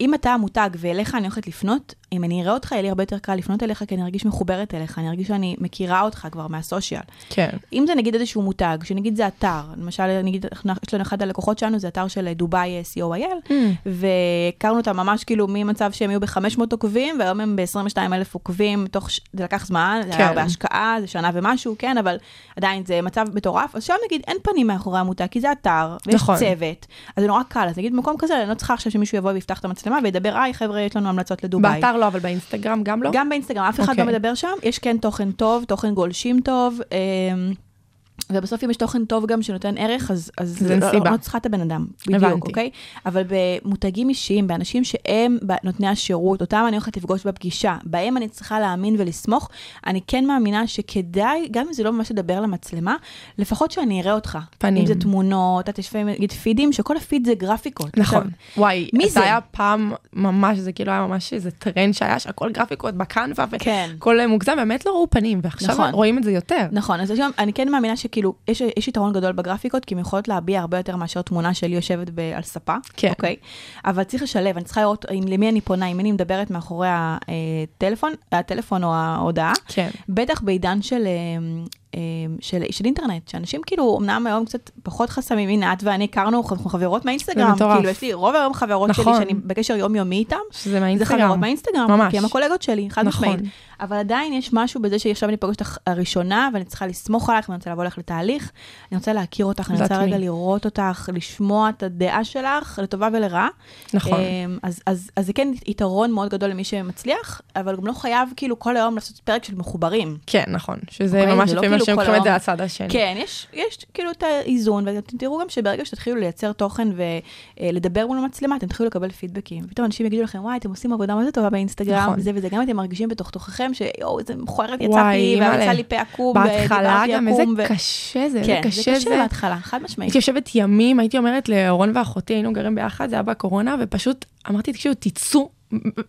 אם אתה המותג ואליך אני הולכת לפנות, אם אני אראה אותך, יהיה לי הרבה יותר קל לפנות אליך, כי אני ארגיש מחוברת אליך, אני ארגיש שאני מכירה אותך כבר מה social. כן. אם זה נגיד איזשהו מותג, שנגיד זה אתר, למשל, נגיד, יש לנו אחד הלקוחות שלנו, זה אתר של דובאי אה, co.il, והכרנו אותם ממש כאילו ממצב שהם היו ב-500 עוקבים, והיום הם ב-22 אלף עוקבים, תוך, זה לקח זמן, זה היה כן. בהשקעה, זה שנה ומשהו, כן, אבל עדיין זה מצב מטורף, אז שם נגיד אין פנים מאחורי המותג, כי זה אתר, ויש נכון. צוות, אז זה נורא קל, אז נגיד במקום כזה, אני לא צריכה עכשיו שמישהו יבוא ויפתח את המצלמה וידבר, היי חבר'ה, יש לנו המלצות לדובאי. באתר לא, אבל באינסטגרם גם לא? גם באינסטגרם, אף אחד אוקיי. לא מדבר שם, יש כן תוכן טוב, תוכן גולשים טוב, אמ, ובסוף אם יש תוכן טוב גם שנותן ערך, אז, אז אז אין לא, סיבה. לא צריכה את הבן אדם, בדיוק, הבנתי. אוקיי? אבל במותגים אישיים, באנשים שהם נותני השירות, אותם אני הולכת לפגוש בפגישה, בהם אני צריכה להאמין ולסמוך, אני כן מאמינה שכדאי, גם אם זה לא ממש לדבר למצלמה, לפחות שאני אראה אותך. פנים. אם זה תמונות, את יש לפעמים, נגיד פידים, שכל הפיד זה גרפיקות. נכון, עכשיו, וואי, מי זה זה? היה פעם ממש, זה כאילו היה ממש איזה טרנד שהיה, שהכל גרפיקות בקנווה, כן. וכל מוגזם, באמת לא ראו פנים, ועכשיו נכון. רואים את זה יותר. נכון, אז אני כן מאמינה שכאילו, יש, יש יתרון גדול בגרפיקות, כי הן יכולות להביע הרבה יותר מאשר תמונה שלי יושבת ב, על ספה, כן. אוקיי? אבל צריך לשלב, אני צריכה לראות עם, למי אני פונה, עם מי אני מדברת מאחורי הטלפון, הטלפון או ההודעה. כן. בטח בעידן של, אה, אה, של, של אינטרנט, שאנשים כאילו, אמנם היום קצת פחות חסמים, הנה את ואני הכרנו, אנחנו חברות מהאינסטגרם. כאילו יש לי רוב היום חברות נכון. שלי שאני בקשר יומיומי איתם, שזה זה מהאינסטגרם. חברות מהאינסטגרם, ממש. כי הם הקולגות שלי, חד נכון. משמעית. אבל עדיין יש משהו בזה שעכשיו אני פוגשת אותך הראשונה, ואני צריכה לסמוך עלייך, ואני רוצה לבוא לך לתהליך, אני רוצה להכיר אותך, אני רוצה רגע. לראות אותך, לשמוע את הדעה שלך, לטובה ולרעה. נכון. אמ, אז, אז, אז זה כן יתרון מאוד גדול למי שמצליח, אבל גם לא חייב כאילו כל היום לעשות פרק של מחוברים. כן, נכון, שזה אוקיי, ממש זה לא לפעמים כאילו אנשים לוקחים את זה. לצד השני. כן, יש, יש כאילו את האיזון, ואתם תראו גם שברגע שתתחילו לייצר תוכן ולדבר מול המצלמה, אתם תתחילו לקבל פידבקים. פתאום אנשים יגידו לכם, וואי, אתם עושים עבודה מאוד טובה באינסטגרם, נכון. וזה וזה, גם אתם מרגישים בתוך תוככם שיואו, איזה מכוערת יצאתי, אימא'לה. ויצא לי פה עקום, בהתחלה ודיברתי גם איזה עקום, ו- קשה זה, כן, קשה זה זה. קשה בהתחלה, חד משמעית. הייתי יושבת ימים, הייתי אומרת לאורון ואחותי, היינו גרים ביחד, זה היה בקורונה, ופשוט אמרתי, תקשיבו, תצאו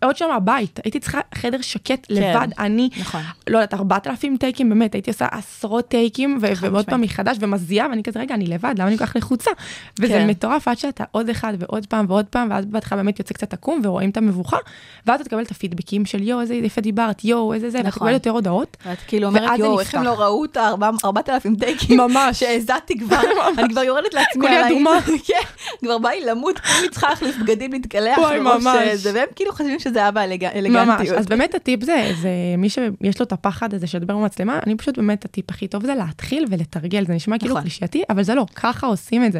עוד שם מהבית, הייתי צריכה חדר שקט לבד, אני, נכון. לא יודעת, 4,000 טייקים, באמת, הייתי עושה עשרות טייקים, חד ועוד פעם. מחדש, ומזיעה, ואני כזה, רגע, אני לבד, למה אני כל כך לחוצה? וזה כן. מטורף עד שאתה עוד אחד ועוד פעם ועוד פעם, ואז בהתחלה באמת יוצא קצת עקום, ורואים את המבוכה, ואז אתה תקבל את הפידבקים של יואו, איזה יפה דיברת, יואו, איזה זה, ואתה נכון. תקבל יותר הודעות. ואת כאילו אומרת, יואו, איך הם. לא ראו את ה-4,000 טייקים? ממש. שהזעתי כבר, אני כבר יורדת לעצמי כולי על אדומה. האינטרנט. כן, כבר בא לי למות, כולי צריכה להחליף בגדים, להתקלח, וואי, מרוב ממש. שזה, והם כאילו חושבים שזה היה באלגנטיות. ממש, אז באמת הטיפ זה, זה מי שיש לו את הפחד הזה של לדבר במצלמה, אני פשוט באמת הטיפ הכי טוב זה להתחיל ולתרגל, זה נשמע כאילו נכון. קלישאתי, אבל זה לא, ככה עושים את זה.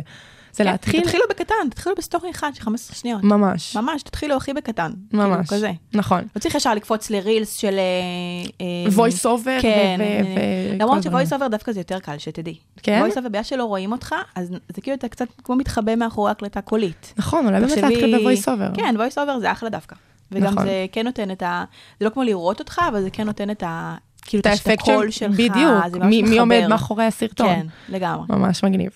זה כן, להתחיל, תתחילו בקטן, תתחילו בסטורי אחד של 15 שניות. ממש, ממש, תתחילו הכי בקטן. כאילו, ממש, כזה. נכון. לא צריך ישר לקפוץ לרילס של... אה, אה, voice over, כן, אה, למרות. ש-voice over דווקא זה יותר קל, שתדעי. כן? voice over, בגלל שלא רואים אותך, אז זה כאילו אתה קצת כמו מתחבא מאחורי הקלטה קולית. נכון, אולי באמת להתחיל ב-voice over. כן, voice over זה אחלה דווקא. וגם נכון. זה כן נותן את ה... זה לא כמו לראות אותך, אבל זה כן נותן את ה... כאילו את האפקט של, שלך. בדיוק, זה מי מי עומד. מאחורי הסרטון. כן, לגמרי. ממש מגניב.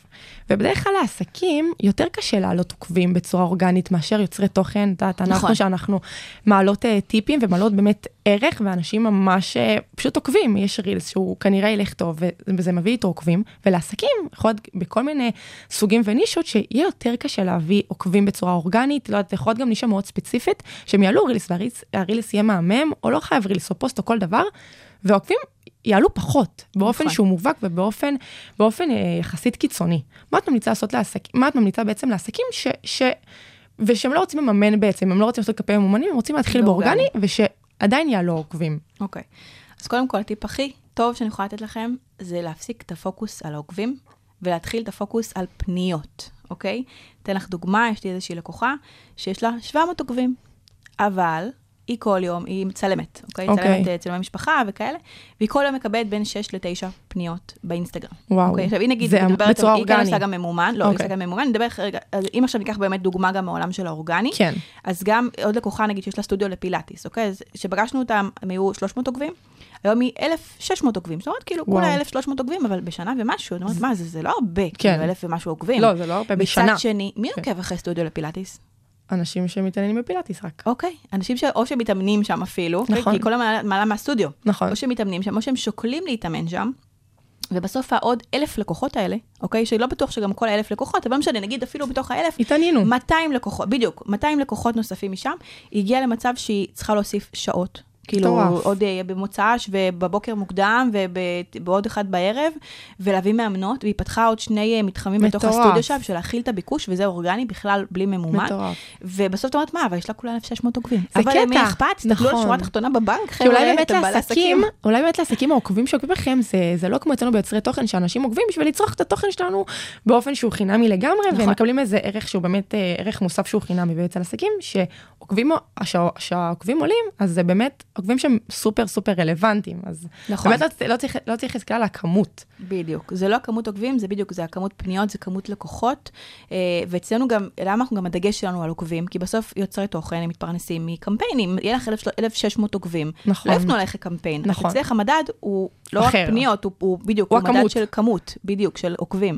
ובדרך כלל לעסקים יותר קשה להעלות עוקבים בצורה אורגנית מאשר יוצרי תוכן, את יודעת, אנחנו נכון. שאנחנו מעלות אה, טיפים ומעלות באמת ערך, ואנשים ממש אה, פשוט עוקבים, יש רילס שהוא כנראה ילך טוב, וזה מביא איתו עוקבים, ולעסקים, יכול להיות בכל מיני סוגים ונישות, שיהיה יותר קשה להביא עוקבים בצורה אורגנית, לא יודעת, יכול להיות גם נישה מאוד ספציפית, שהם יעלו רילס, והרילס הרילס יהיה מהמם, או לא חייב רילס או פוסט או כל דבר, ועוקבים יעלו פחות, באופן נכון. שהוא מובהק ובאופן באופן, אה, יחסית קיצוני. מה את ממליצה לעשות לעסקים, מה את ממליצה בעצם לעסקים ש... ש ושהם לא רוצים לממן בעצם, הם לא רוצים לעשות כלפי ממומנים, הם רוצים להתחיל באורגני. באורגני, ושעדיין יעלו עוקבים. אוקיי. אז קודם כל, הטיפ הכי טוב שאני יכולה לתת לכם, זה להפסיק את הפוקוס על העוקבים, ולהתחיל את הפוקוס על פניות, אוקיי? אתן לך דוגמה, יש לי איזושהי לקוחה שיש לה 700 עוקבים, אבל היא כל יום, היא מצלמת, אוקיי? אוקיי. מצלמת אה, צילומי משפחה וכאלה, והיא כל יום מקבלת בין 6 ל-9 פניות באינסטגרם. וואו. אוקיי, עכשיו היא נגיד, זה מדברת, בצורה היא גם אורגנית. עושה גם ממומן, לא, היא אוקיי. עושה גם ממומן, אני מדבר רגע, אז אם עכשיו ניקח באמת דוגמה גם מהעולם של האורגני, כן. אז גם עוד לקוחה, נגיד, שיש לה סטודיו לפילאטיס, אוקיי? אז כשפגשנו אותם, הם היו 300 עוקבים, היום היא 1,600 עוקבים. זאת אומרת, כאילו, כולה וואו. 1,300 עוקבים, אבל בשנה ומשהו, אני אומרת, מה, זה, זה לא הרבה, כן. כאילו, 1,000 ומשהו עוקבים. לא, זה לא הרבה בשנה. מצד שני, מי כן. עוקב אחרי סטודיו לפילאטיס? אנשים שמתעניינים בפילאטיס רק. אוקיי, אנשים ש... או שמתאמנים שם אפילו, אוקיי? נכון. כי כל המעלה מעלה מהסטודיו. נכון. או שמתאמנים שם, או שהם שוקלים להתאמן שם. ובסוף העוד אלף לקוחות האלה, אוקיי? שלא בטוח שגם כל האלף לקוחות, אבל לא משנה, נגיד אפילו בתוך האלף, התעניינו. 200 לקוחות, בדיוק, 200 לקוחות נוספים משם, היא הגיעה למצב שהיא צריכה להוסיף שעות. כאילו, מטורף. עוד אה, במוצ"ש ובבוקר מוקדם ובעוד אחד בערב, ולהביא מאמנות, והיא פתחה עוד שני אה, מתחמים בתוך מטורף. הסטודיו שם, של להכיל את הביקוש, וזה אורגני בכלל בלי ממומן. מטורף. ובסוף את אומרת, מה, אבל יש לה כולה 1,600 עוקבים. זה אבל למי קטע. אכפת? תסתכלו על נכון. השורה התחתונה בבנק, חבר'ה, אולי אתם בעלי לעסקים, אולי באמת לעסקים העוקבים שעוקבים לכם, זה, זה לא כמו אצלנו ביוצרי תוכן, שאנשים עוקבים בשביל לצרוך את התוכן שלנו באופן שהוא חינמי לגמרי, נכון. והם מקבלים איזה ערך שהוא באמת אה, ערך מוסף שהוא חינמי. ואצל עסקים שעוקבים, שה- שהעוקבים עולים, אז זה באמת עוקבים שהם סופר סופר רלוונטיים. אז נכון. באמת לא, לא צריך, לא צריך להסתכל על הכמות. בדיוק. זה לא הכמות עוקבים, זה בדיוק, זה הכמות פניות, זה כמות לקוחות. אה, ואצלנו גם, למה אנחנו גם הדגש שלנו על עוקבים? כי בסוף יוצרי תוכן, הם מתפרנסים מקמפיינים. יהיה לך 1,600 עוקבים. נכון. לא יפנו עליך קמפיין. נכון. אצלך המדד הוא לא רק אחר. פניות, הוא, הוא בדיוק, הוא הוא, מדד. של כמות, בדיוק, של עוקבים.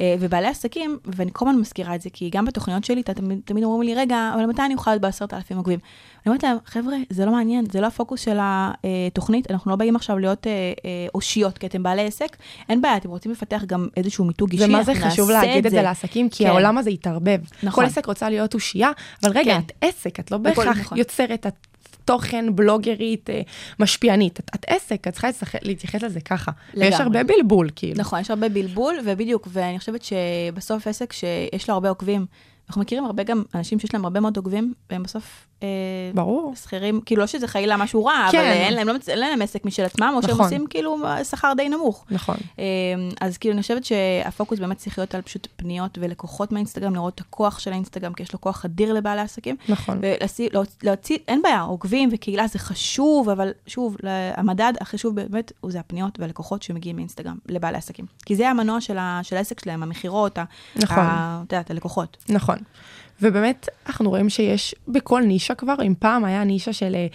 אה, ובעלי עסקים, ואני כל הזמן מזכירה את זה, כי גם בתוכניות שלי, תמיד, תמיד אומרים לי, רגע, אבל מתי אני אוכל להיות בעשרת אלפים עוקבים? אני אומרת להם, חבר'ה, זה לא מעניין, זה לא הפוקוס של התוכנית, אנחנו לא באים עכשיו להיות אה, אה, אושיות, כי אתם בעלי עסק, אין בעיה, אתם רוצים לפתח גם איזשהו מיתוג אישי, ומה זה חשוב להגיד את זה לעסקים, כי כן. העולם הזה יתערבב. נכון. כל עסק רוצה להיות אושייה, אבל רגע, כן. את עסק, את לא בהכרח נכון. יוצרת, את תוכן, בלוגרית, אה, משפיענית. את, את עסק, את צריכה להתייחס לזה ככה. ויש לגמרי. הרבה בלבול, כאילו. נכון, יש הרבה בלבול, ובדיוק, ואני חושבת שבסוף עסק שיש לו הרבה עוקבים, אנחנו מכירים הרבה גם אנשים שיש להם הרבה מאוד עוקבים, והם בסוף ברור. שכירים, כאילו לא שזה חלילה משהו רע, כן. אבל אין להם, לא, אין להם עסק משל עצמם, או שהם נכון. עושים כאילו שכר די נמוך. נכון. אה, אז כאילו אני חושבת שהפוקוס באמת צריך להיות על פשוט פניות ולקוחות מהאינסטגרם, לראות את הכוח של האינסטגרם, כי יש לו כוח אדיר לבעלי עסקים. נכון. ולהוציא, להוציא, אין בעיה, עוקבים וקהילה זה חשוב, אבל שוב, המדד הכי חשוב באמת, הוא זה הפניות והלקוחות שמגיעים מאינסטגרם לבעלי עסקים. כי זה המנוע של, ה, של העסק שלהם, המכירות, ה- נכון. ה- את יודעת, הלקוחות. נכון. ובאמת, אנחנו רואים שיש בכל נישה כבר, אם פעם היה נישה של, אה,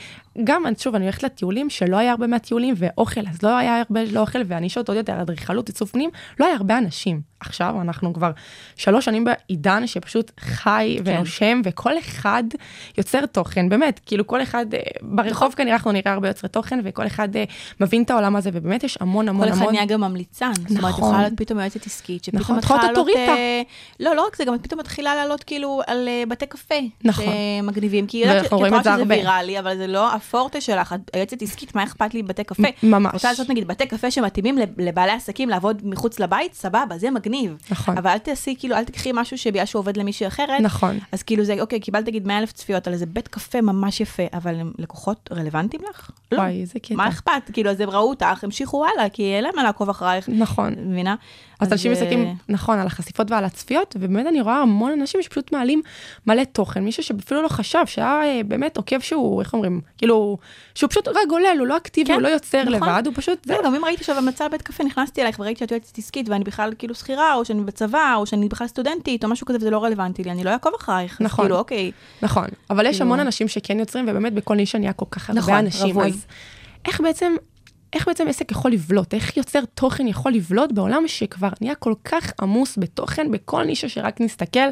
גם, שוב, אני הולכת לטיולים, שלא היה הרבה מהטיולים, ואוכל, אז לא היה הרבה לאוכל, והנישות עוד יותר, אדריכלות, עיצוב פנים, לא היה הרבה אנשים. עכשיו, אנחנו כבר שלוש שנים בעידן שפשוט חי כן. ונושם, וכל אחד יוצר תוכן, באמת, כאילו כל אחד, אה, ברחוב כנראה אנחנו נראה הרבה יוצרי תוכן, וכל אחד אה, מבין את העולם הזה, ובאמת יש המון המון כל אחד המון. נהיה גם ממליצן. זאת אומרת, נכון. יכולה להיות פתאום יועצת עסקית, שפתאום נכון, מתחילה לעלות... אה, לא, לא רק זה, גם פתאום מתחילה לעלות כאילו על בתי קפה. נכון. שמגניבים. כי יודעת שזה. ויראלי, אבל זה לא הפורטה שלך. את יועצת עסקית, מה אכפת לי בתי קפה? ממש. רוצה לעשות נגיד בתי קפה שמתאימים לב- לבעלי עסקים לעבוד מחוץ לבית? סבבה, זה מגניב. נכון. אבל אל תעשי, כאילו, אל תקחי משהו שבגלל שהוא עובד למישהי אחרת. נכון. אז כאילו זה, אוקיי, קיבלת נגיד 100 אלף צפיות על איזה בית קפה ממש יפה, אבל הם לקוחות רלוונטיים לך? לא. וואי, איזה קטע. מה אכפת? כאילו, אז הם ראו אותך, המשיכו הלאה, כי אין להם מה לעקוב אחרייך. נכון. מבינה? אז אנשים אה, מסתכלים, נכון, על החשיפות ועל הצפיות, ובאמת אני רואה המון אנשים שפשוט מעלים מלא תוכן, מישהו שאפילו לא חשב, שהיה אה, באמת עוקב שהוא, איך אומרים, כאילו, שהוא פשוט רק גולל, הוא לא אקטיבי, כן, הוא לא יוצר נכון. לבד, הוא פשוט, זהו, גם אם ראיתי עכשיו המלצה לבית קפה, נכנסתי אלייך וראיתי שאת יועצת עסקית ואני בכלל כאילו שכירה, או שאני בצבא, או שאני בכלל סטודנטית, או משהו כזה, וזה לא רלוונטי לי, אני לא אעקוב אחרייך. נכון. כאילו, אוקיי, נכון, אבל יש כאילו- המון אנשים שכן יוצרים, ובאמת בכל נישה נהיה כל כך הרבה נכון, אנשים. אז איך בעצם... איך בעצם עסק יכול לבלוט? איך יוצר תוכן יכול לבלוט בעולם שכבר נהיה כל כך עמוס בתוכן, בכל נישה שרק נסתכל,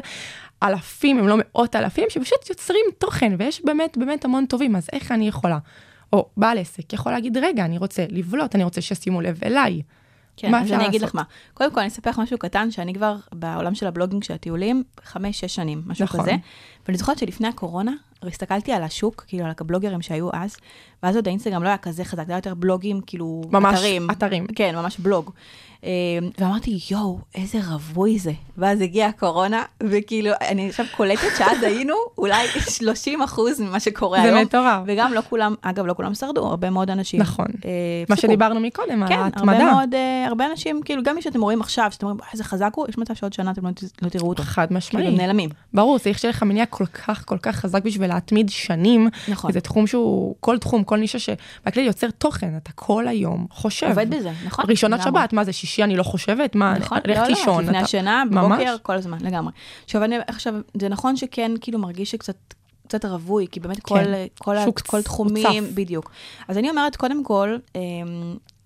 אלפים, אם לא מאות אלפים, שפשוט יוצרים תוכן, ויש באמת באמת המון טובים, אז איך אני יכולה? או בעל עסק יכול להגיד, רגע, אני רוצה לבלוט, אני רוצה שישימו לב אליי. כן, אז אני אגיד? לך מה. קודם כל, אני אספר לך משהו קטן, שאני כבר בעולם של הבלוגינג של הטיולים, חמש, שש שנים, משהו נכון. כזה. ואני זוכרת שלפני הקורונה, הסתכלתי על השוק, כאילו, על הבלוגרים שהיו אז, ואז עוד האינסטגרם לא היה כזה חזק, זה היה יותר בלוגים, כאילו, ממש אתרים. אתרים. כן, ממש בלוג. אה, ואמרתי, יואו, איזה רווי זה. ואז הגיעה הקורונה, וכאילו, אני עכשיו קולטת שאז היינו אולי 30 אחוז ממה שקורה זה היום. מטורף. וגם לא כולם, אגב, לא כולם שרדו, הרבה מאוד אנשים. נכון. אה, מה. שדיברנו מקודם, על כן, הרבה ההתמדה. מאוד, אה, הרבה אנשים, כאילו, גם מי שאתם רואים עכשיו, שאתם אומרים, "וואי, איזה חזק הוא, יש מצב שעוד שנה אתם לא לא תראו אותו. חד כאילו, משמעי. הם נעלמים. ברור, צריך שיהיה לך מניע כל כך כל כך חזק בשביל להתמיד שנים. נכון. כי זה תחום שהוא, כל תחום, כל נישה שבכלל יוצר תוכן, אתה כל היום חושב. עובד בזה, נכון? ראשונת לגמרי. שבת, מה זה, שישי אני לא חושבת? מה, נכון, לך לא, לא, תישון. לפני אתה- השינה, ממש. בבוקר, כל הזמן, לגמרי. עכשיו, אני, עכשיו, זה נכון שכן, כאילו, מרגיש שקצת... קצת רווי, כי באמת כל, כן. כל, ה- שוק כל תחומים, מוצף. בדיוק. אז אני אומרת, קודם כל, אמ,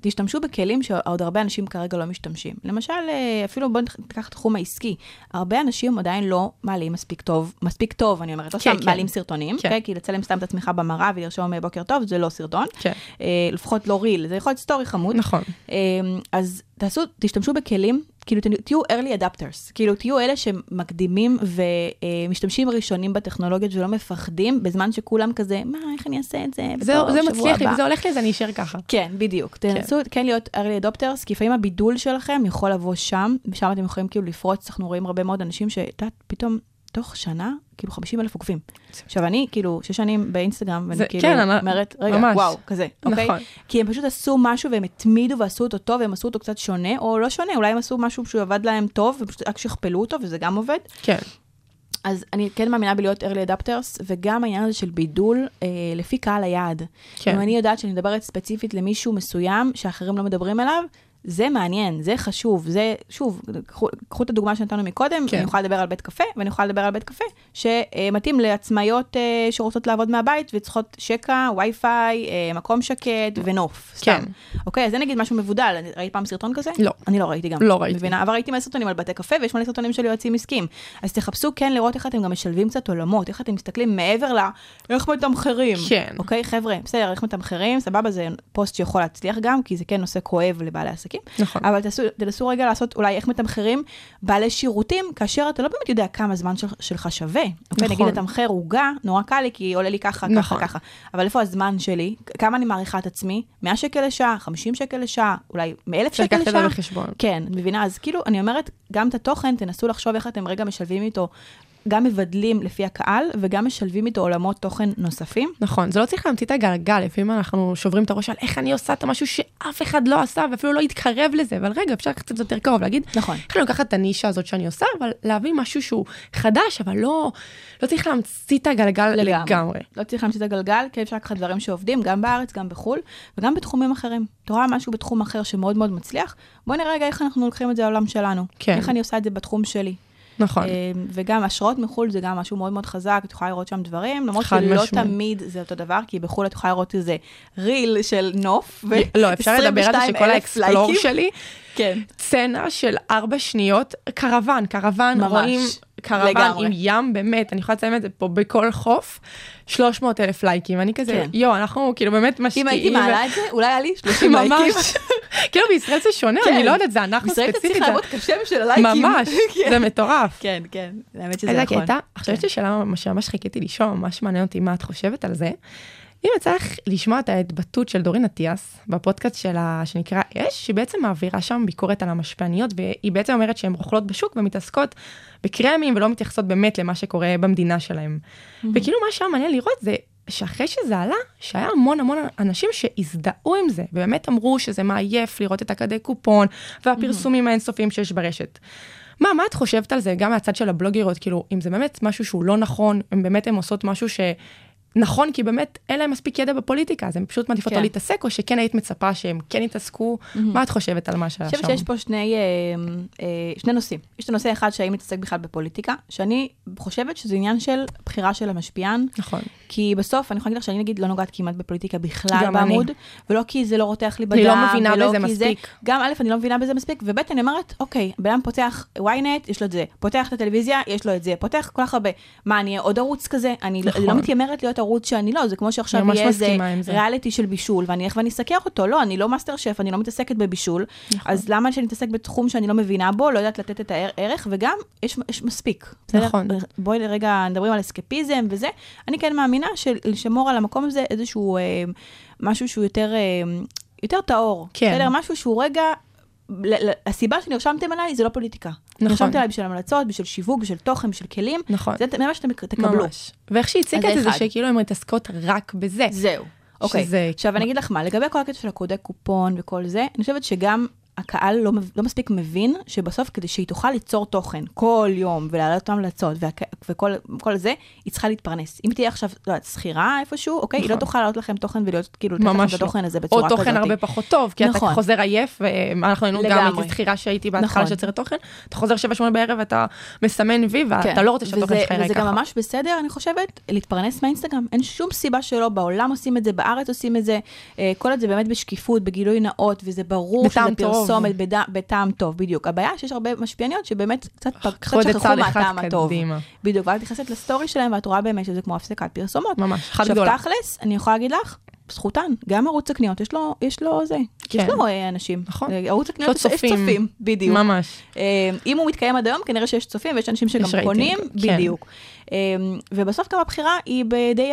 תשתמשו בכלים שעוד הרבה אנשים כרגע לא משתמשים. למשל, אה, אפילו בואו ניקח את התחום העסקי. הרבה אנשים עדיין לא מעלים מספיק טוב, מספיק טוב, אני אומרת, לא כן, סתם כן. מעלים סרטונים, כן. כן. כי לצלם סתם את עצמך במראה ולרשום אה, בוקר טוב, זה לא סרטון. כן. אה, לפחות לא ריל, זה יכול להיות סטורי חמוד. נכון. אז תעשו, תשתמשו בכלים, כאילו תהיו early adapters, כאילו תהיו אלה שמקדימים ומשתמשים ראשונים בטכנולוגיות ולא מפחדים, בזמן שכולם כזה, מה, איך אני אעשה את זה? זה זה מצליח לי הבא?" וזה הולך לי, אז אני אשאר ככה. כן, בדיוק. תנסו כן להיות early adopters, כי לפעמים הבידול שלכם יכול לבוא שם, ושם אתם יכולים כאילו לפרוץ, אנחנו רואים הרבה מאוד אנשים שאת יודעת, פתאום תוך שנה, כאילו 50 אלף עוקבים. עכשיו אני, כאילו, שש שנים באינסטגרם, ואני זה- כאילו כן, אומרת, רגע, ממש. וואו, כזה, אוקיי? נכון. כי הם פשוט עשו משהו והם התמידו ועשו אותו טוב, והם עשו אותו קצת שונה, או לא שונה, אולי הם עשו משהו שהוא עבד להם טוב, ופשוט רק שכפלו אותו, וזה גם עובד. כן. אז אני כן מאמינה בלהיות early adapters, וגם העניין הזה של בידול אה, לפי קהל היעד. כן. אם אני יודעת שאני מדברת ספציפית למישהו מסוים, שאחרים לא מדברים אליו, זה מעניין, זה חשוב, זה, שוב, קחו, קחו את הדוגמה שנתנו מקודם, כן. אני יכולה לדבר על בית קפה, ואני יכולה לדבר על בית קפה, שמתאים לעצמאיות אה, שרוצות לעבוד מהבית וצריכות שקע, וי-פיי, אה, מקום שקט ונוף, סתם. כן. אוקיי, אז זה נגיד משהו מבודל, ראית פעם סרטון כזה? לא. אני לא ראיתי גם. לא ראיתי. מבינה, אבל ראיתי מלא סרטונים על בתי קפה, ויש מלא סרטונים של יועצים עסקיים. אז תחפשו כן לראות איך אתם גם משלבים קצת עולמות, איך אתם מסתכלים מעבר ל... איך מתמחרים. כן. אוקיי, חבר'ה, בסדר, איך מתמחרים, סבבה, זה פוסט שיכול להצליח גם, כי זה כן נושא כואב לבעלי עסקים. נכון. אבל תעשו, תנסו רגע לעשות אולי איך מתמחרים בעלי שירותים, כאשר אתה לא באמת יודע כמה זמן של, שלך שווה. אוקיי, נכון. נגיד לתמחר עוגה, נורא קל לי, כי עולה לי ככה, נכון. ככה, ככה. אבל איפה הזמן שלי? כמה אני מעריכה את עצמי? 100 שקל לשעה, 50 שקל לשעה, אולי 1,000 צריך שקל לשעה? כן, מבינה? אז כאילו, אני אומרת, גם את התוכן, תנסו לחשוב איך אתם רגע משלבים איתו, גם מבדלים לפי הקהל, וגם משלבים איתו עולמות תוכן נוספים. נכון, זה לא צריך להמציא את הגלגל, לפעמים אנחנו שוברים את הראש על איך אני עושה את המשהו שאף אחד לא עשה ואפילו לא התקרב לזה, אבל רגע, אפשר קצת יותר קרוב, להגיד, נכון. איך אני לוקחת את הנישה הזאת שאני עושה, אבל להביא משהו שהוא חדש, אבל לא, לא צריך להמציא את הגלגל לגמרי. לא צריך להמציא את הגלגל, כי אפשר לקחת דברים שעובדים, גם בארץ, גם בחו"ל, וגם בתחומים אחרים. אתה רואה משהו בתחום אחר שמאוד מאוד מצליח, בואי נראה רגע איך אנחנו לוקחים את זה לעולם שלנו. כן. איך אני עושה את זה בתחום שלי. נכון. אה, וגם השראות מחו"ל זה גם משהו מאוד מאוד חזק, את יכולה לראות שם דברים, למרות שלא משמעית. תמיד זה אותו דבר, כי בחו"ל את יכולה לראות איזה ריל של נוף, ו- לא, אפשר לדבר על זה 22,000 שכל האקספלור. שלי, כן. סצנה של ארבע שניות, קרוון, קרוון, ממש. רואים קרוון לגמרי. עם ים, באמת, אני יכולה לציין את זה פה בכל חוף, 300 אלף לייקים, אני כזה, כן. יואו, אנחנו כאילו באמת אם משקיעים. הייתי ו- מעלה את זה, אולי היה לי 30 לייקים. ממש, כאילו בישראל זה שונה, כן. אני לא יודעת, זה אנחנו בישראל אתה ספציפית, צריך לעבוד קשה בשביל הלייקים. ממש, כן. זה מטורף. כן, כן, האמת שזה איזה נכון. קטע, עכשיו יש לי שאלה מה שממש חיכיתי לשאול, ממש מעניין אותי מה את חושבת על זה. אם יצא לך לשמוע את ההתבטאות של דורין אטיאס בפודקאסט שלה שנקרא אש, שהיא בעצם מעבירה שם ביקורת על המשפיעניות, והיא בעצם אומרת שהן רוכלות בשוק ומתעסקות בקרמים ולא מתייחסות באמת למה שקורה במדינה שלהם. וכאילו מה שהיה מעניין לראות זה שאחרי שזה עלה, שהיה המון המון אנשים שהזדהו עם זה, ובאמת אמרו שזה מעייף לראות את הכדי קופון והפרסומים האינסופיים שיש ברשת. מה, מה את חושבת על זה, גם מהצד של הבלוגריות, כאילו, אם זה באמת משהו שהוא לא נכון, אם באמת הן עושות משהו שנכון, כי באמת אין להם מספיק ידע בפוליטיקה, אז הן פשוט מעדיפות כן. לא להתעסק, או שכן היית מצפה שהם כן יתעסקו, מה את חושבת על מה שהיה אני שם? חושבת שיש פה שני, אה, אה, שני נושאים. יש את הנושא אחד שהאם מתעסק בכלל בפוליטיקה, שאני חושבת שזה עניין של בחירה של המשפיען, נכון. כי בסוף, אני יכולה להגיד לך שאני נגיד לא נוגעת כמעט בפוליטיקה בכלל גם אני. בעמוד, ולא כי זה לא רותח לי בדם, אני לא מבינה ולא בזה מספיק. גם א', אני לא מבינה בזה מספיק, וב', אני אומרת, אוקיי, בן אדם פותח ynet, יש לו את זה, פותח את הטלוויזיה, יש לו את זה, פותח כל כך הרבה, מה, אני עוד ערוץ כזה? אני לא- נכון. אני לא מתיימרת להיות ערוץ שאני לא, זה כמו שעכשיו יהיה איזה. ריאליטי של בישול, ואני אלך ואני אסקר אותו, לא, אני לא מאסטר שף, אני לא מתעסקת בבישול, נכון. אז למה שאני אתעסק בתחום שאני לא מבינה בו, לא יודעת לתת את הערך, וגם יש יש מספיק, בסדר? נכון. בואי רגע מדברים על אסקפיזם וזה, אני כן מאמינה של לשמור על המקום הזה איזשהו אה, משהו שהוא יותר, אה, יותר טהור. כן. בסדר? משהו שהוא רגע, הסיבה שנרשמתם אליי זה לא פוליטיקה. נכון. נרשמתם אליי בשביל המלצות, בשביל שיווק, בשביל תוכן, בשביל כלים. נכון. זה מה שאתם תקבלו. ממש. ואיך שהיא הציקה את זה, זה. שכאילו הן מתעסקות רק בזה. זהו. אוקיי, שזה- עכשיו אני אגיד לך מה, לגבי כל הקטע של הקודי קופון וכל זה, אני חושבת שגם הקהל לא, לא מספיק מבין שבסוף כדי שהיא תוכל ליצור תוכן כל יום ולהעלות המלצות והק- וכל כל זה, היא צריכה להתפרנס. אם תהיה עכשיו, לא יודעת, שכירה איפשהו, אוקיי, היא לא נכון. תוכל להעלות לכם תוכן ולהיות, כאילו, לתת לכם את לא. התוכן הזה בצורה או כזאת. תוכן הרבה פחות טוב, כי אתה נכון. חוזר עייף, ואנחנו היינו גם. הייתי שכירה שהייתי בהתחלה נכון. של יוצרת תוכן, אתה חוזר 7-8 בערב, אתה מסמן וי, ואתה כן. לא רוצה שהתוכן שלך יראה וזה גם ככה. ממש בסדר, אני חושבת, להתפרנס מהאינסטגרם. אין שום סיבה שלא, בעולם עושים את זה, בארץ עושים את זה. אה, כל את זה באמת בשקיפות, בגילוי נאות, וזה ברור שזה. פרסומת, בד- בטעם טוב, בדיוק. הבעיה שיש הרבה משפיעניות שבאמת קצת שכחו מהטעם הטוב. בדיוק, ואת נכנסת לסטורי שלהם ואת רואה באמת שזה כמו הפסקת פרסומות. ממש, אחת עכשיו גדולה. תכלס, אני יכולה להגיד לך, זכותן, גם ערוץ הקניות, יש לו, יש לו זה, כן. יש לו אה, אנשים. נכון. אה, ערוץ יש הקניות, לו יש יש צופים. צופים, בדיוק. ממש. אה, אם הוא מתקיים עד היום, כנראה שיש צופים ויש אנשים שגם יש קונים, כן. בדיוק. אה, ובסוף גם הבחירה היא בידי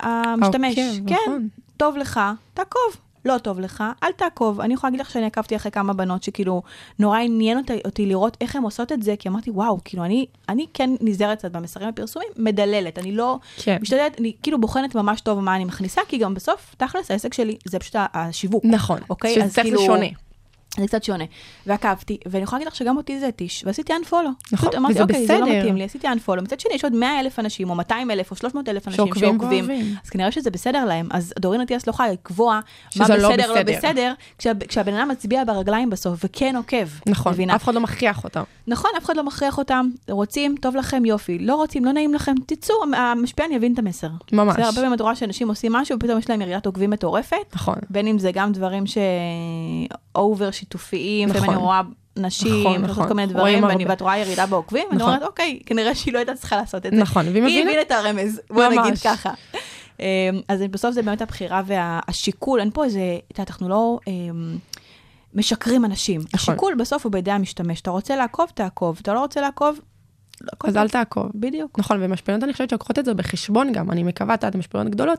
המשתמש. העוקב, כן, נכון. טוב לך, תעקוב. לא טוב לך, אל תעקוב. אני יכולה להגיד לך שאני עקבתי אחרי כמה בנות שכאילו, נורא עניין אותי, אותי לראות איך הן עושות את זה, כי אמרתי, וואו, כאילו, אני, אני כן נזהרת קצת במסרים הפרסומים, מדללת, אני לא כן. משתדלת, אני כאילו בוחנת ממש טוב מה אני מכניסה, כי גם בסוף, תכלס, העסק שלי זה פשוט השיווק. נכון, אוקיי? שזה כאילו- שונה. זה קצת שונה. ועקבתי, ואני יכולה להגיד לך שגם אותי זה התיש, ועשיתי unfollow. נכון, פשוט אמרתי, וזה אוקיי, זה לא בסדר. מתאים לי, עשיתי unfollow. מצד שני, יש עוד 100 אלף אנשים, או 200 אלף, או 300 אלף אנשים שעוקבים שעוקבים. אז כנראה שזה בסדר להם. אז דורין אטיאס לא יכולה לקבוע מה שזה לא בסדר, לא בסדר. בסדר, כשה- כשהבן אדם מצביע ברגליים בסוף, וכן עוקב. נכון, מבינה? אף אחד לא מכריח אותם. נכון, אף אחד לא מכריח אותם, רוצים, טוב לכם, יופי. לא רוצים, לא נעים לכם, תצאו, המשפיען יבין את המסר. ממש. זה הרבה פעמים את רואה שאנשים עושים משהו, ופתאום יש להם יריית עוקבים מטורפת. נכון. בין אם זה גם דברים שאובר שיתופיים, נכון. לפעמים אני רואה נשים, נכון, נכון. כל מיני רואים דברים, ואני-. ואת רואה ירידה בעוקבים, ואני נכון. אומרת, אוקיי, כנראה שהיא לא הייתה צריכה לעשות את זה. נכון, והיא היא מבינה. הבינה את הרמז, בוא ממש. נגיד ככה. אמ, אז בסוף זה באמת הבחירה והשיקול, אין פה איזה, את יודעת, אנחנו לא אמ, משקרים אנשים. נכון. השיקול בסוף הוא בידי המשתמש. אתה רוצה לעקוב, תעקוב. אתה לא רוצה לעקוב, אז. אל תעקוב. בדיוק. נכון, ומשפיענות אני חושבת שלוקחות את זה בחשבון גם, אני מקווה, את יודעת, משפיענות גדולות,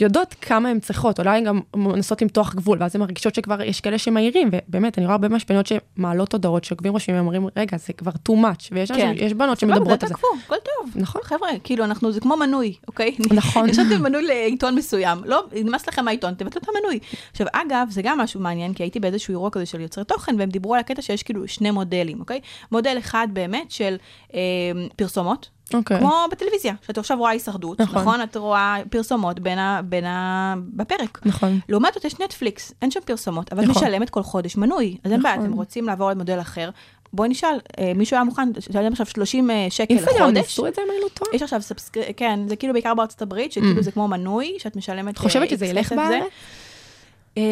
יודעות כמה הן צריכות, אולי הן גם מנסות למתוח גבול, ואז הן מרגישות שכבר יש כאלה שמעירים, ובאמת, אני רואה הרבה משפיענות שמעלות הודעות, שעוקבים רושמים, אומרים, רגע, זה כבר too much, ויש כן. יש בנות סבבה, שמדברות על זה. תעקבו, הכל טוב. נכון. חבר'ה, כאילו, אנחנו, זה כמו מנוי, אוקיי? נכון. ישבתם מנוי לעיתון מסוים, לא, נמאס לכם מהעיתון, תבטלו את המנוי. עכשיו, אגב, זה גם משהו מעניין, כי הייתי באיזשהו אירוע כזה של יוצרי תוכן, והם דיברו על הקטע שיש כאילו שני מודלים, אוקיי? מודל אחד באמת של אה, פרסומות. אוקיי. כמו בטלוויזיה, שאת עכשיו רואה הישרדות, נכון. נכון? את רואה פרסומות בין ה, בין ה, בפרק. נכון. לעומת זאת, יש נטפליקס, אין שם פרסומות, אבל נכון. משלמת כל חודש מנוי. אז אין בעיה, נכון. אתם רוצים לעבור למודל אחר. בואי נשאל, אה, מישהו היה מוכן, לשלם עכשיו 30 אה, שקל לחודש? ניסו את זה, אם אני לא טועה. יש עכשיו subscr... כן, זה כאילו בעיקר בארצות הברית, שכאילו Mm. זה כמו מנוי, שאת משלמת... את חושבת אה, שזה ילך בארץ? אמ,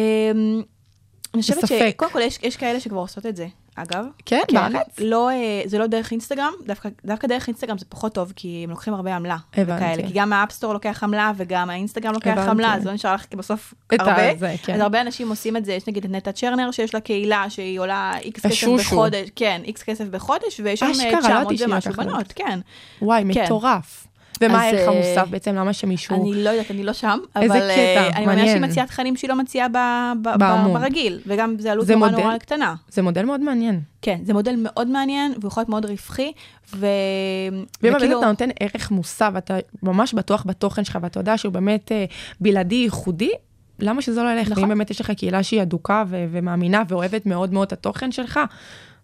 אני חושבת. שקודם כל יש, יש כאלה שכבר עושות את זה, אגב. כן, בארץ? לא, אה, זה לא דרך אינסטגרם, דווקא, דווקא דרך אינסטגרם זה פחות טוב, כי הם לוקחים הרבה עמלה. הבנתי. וכאלה, כי גם ה App Store לוקח עמלה, וגם האינסטגרם לוקח הבנתי. עמלה, אז לא נשאר לך בסוף הרבה. הזה, כן. אז הרבה אנשים עושים את זה, יש נגיד את נטע צ'רנר, שיש לה קהילה שהיא עולה איקס כסף. בחודש, כן, איקס כסף בחודש, ויש שם אה, אשכרה, לא 900 ידעתי שהיא ומשהו בנות, כן. וואי, כן. מטורף. ומה הערך אה, המוסף בעצם? למה שמישהו... אני לא יודעת, אני לא שם, אבל אה, אני מאמינה שהיא. מציעה תכנים שהיא לא מציעה. ברגיל, וגם זה עלות נורא? נורא קטנה. זה מודל מאוד מעניין. כן, זה מודל מאוד מעניין, והוא יכול להיות מאוד רווחי, ו... ואם באמת אתה נותן ערך מוסף, ואתה ממש בטוח בתוכן שלך, ואתה יודע שהוא באמת אה, בלעדי, ייחודי, למה שזה לא ילך? נכון. ואם באמת יש לך קהילה שהיא אדוקה ומאמינה ואוהבת מאוד מאוד את התוכן שלך,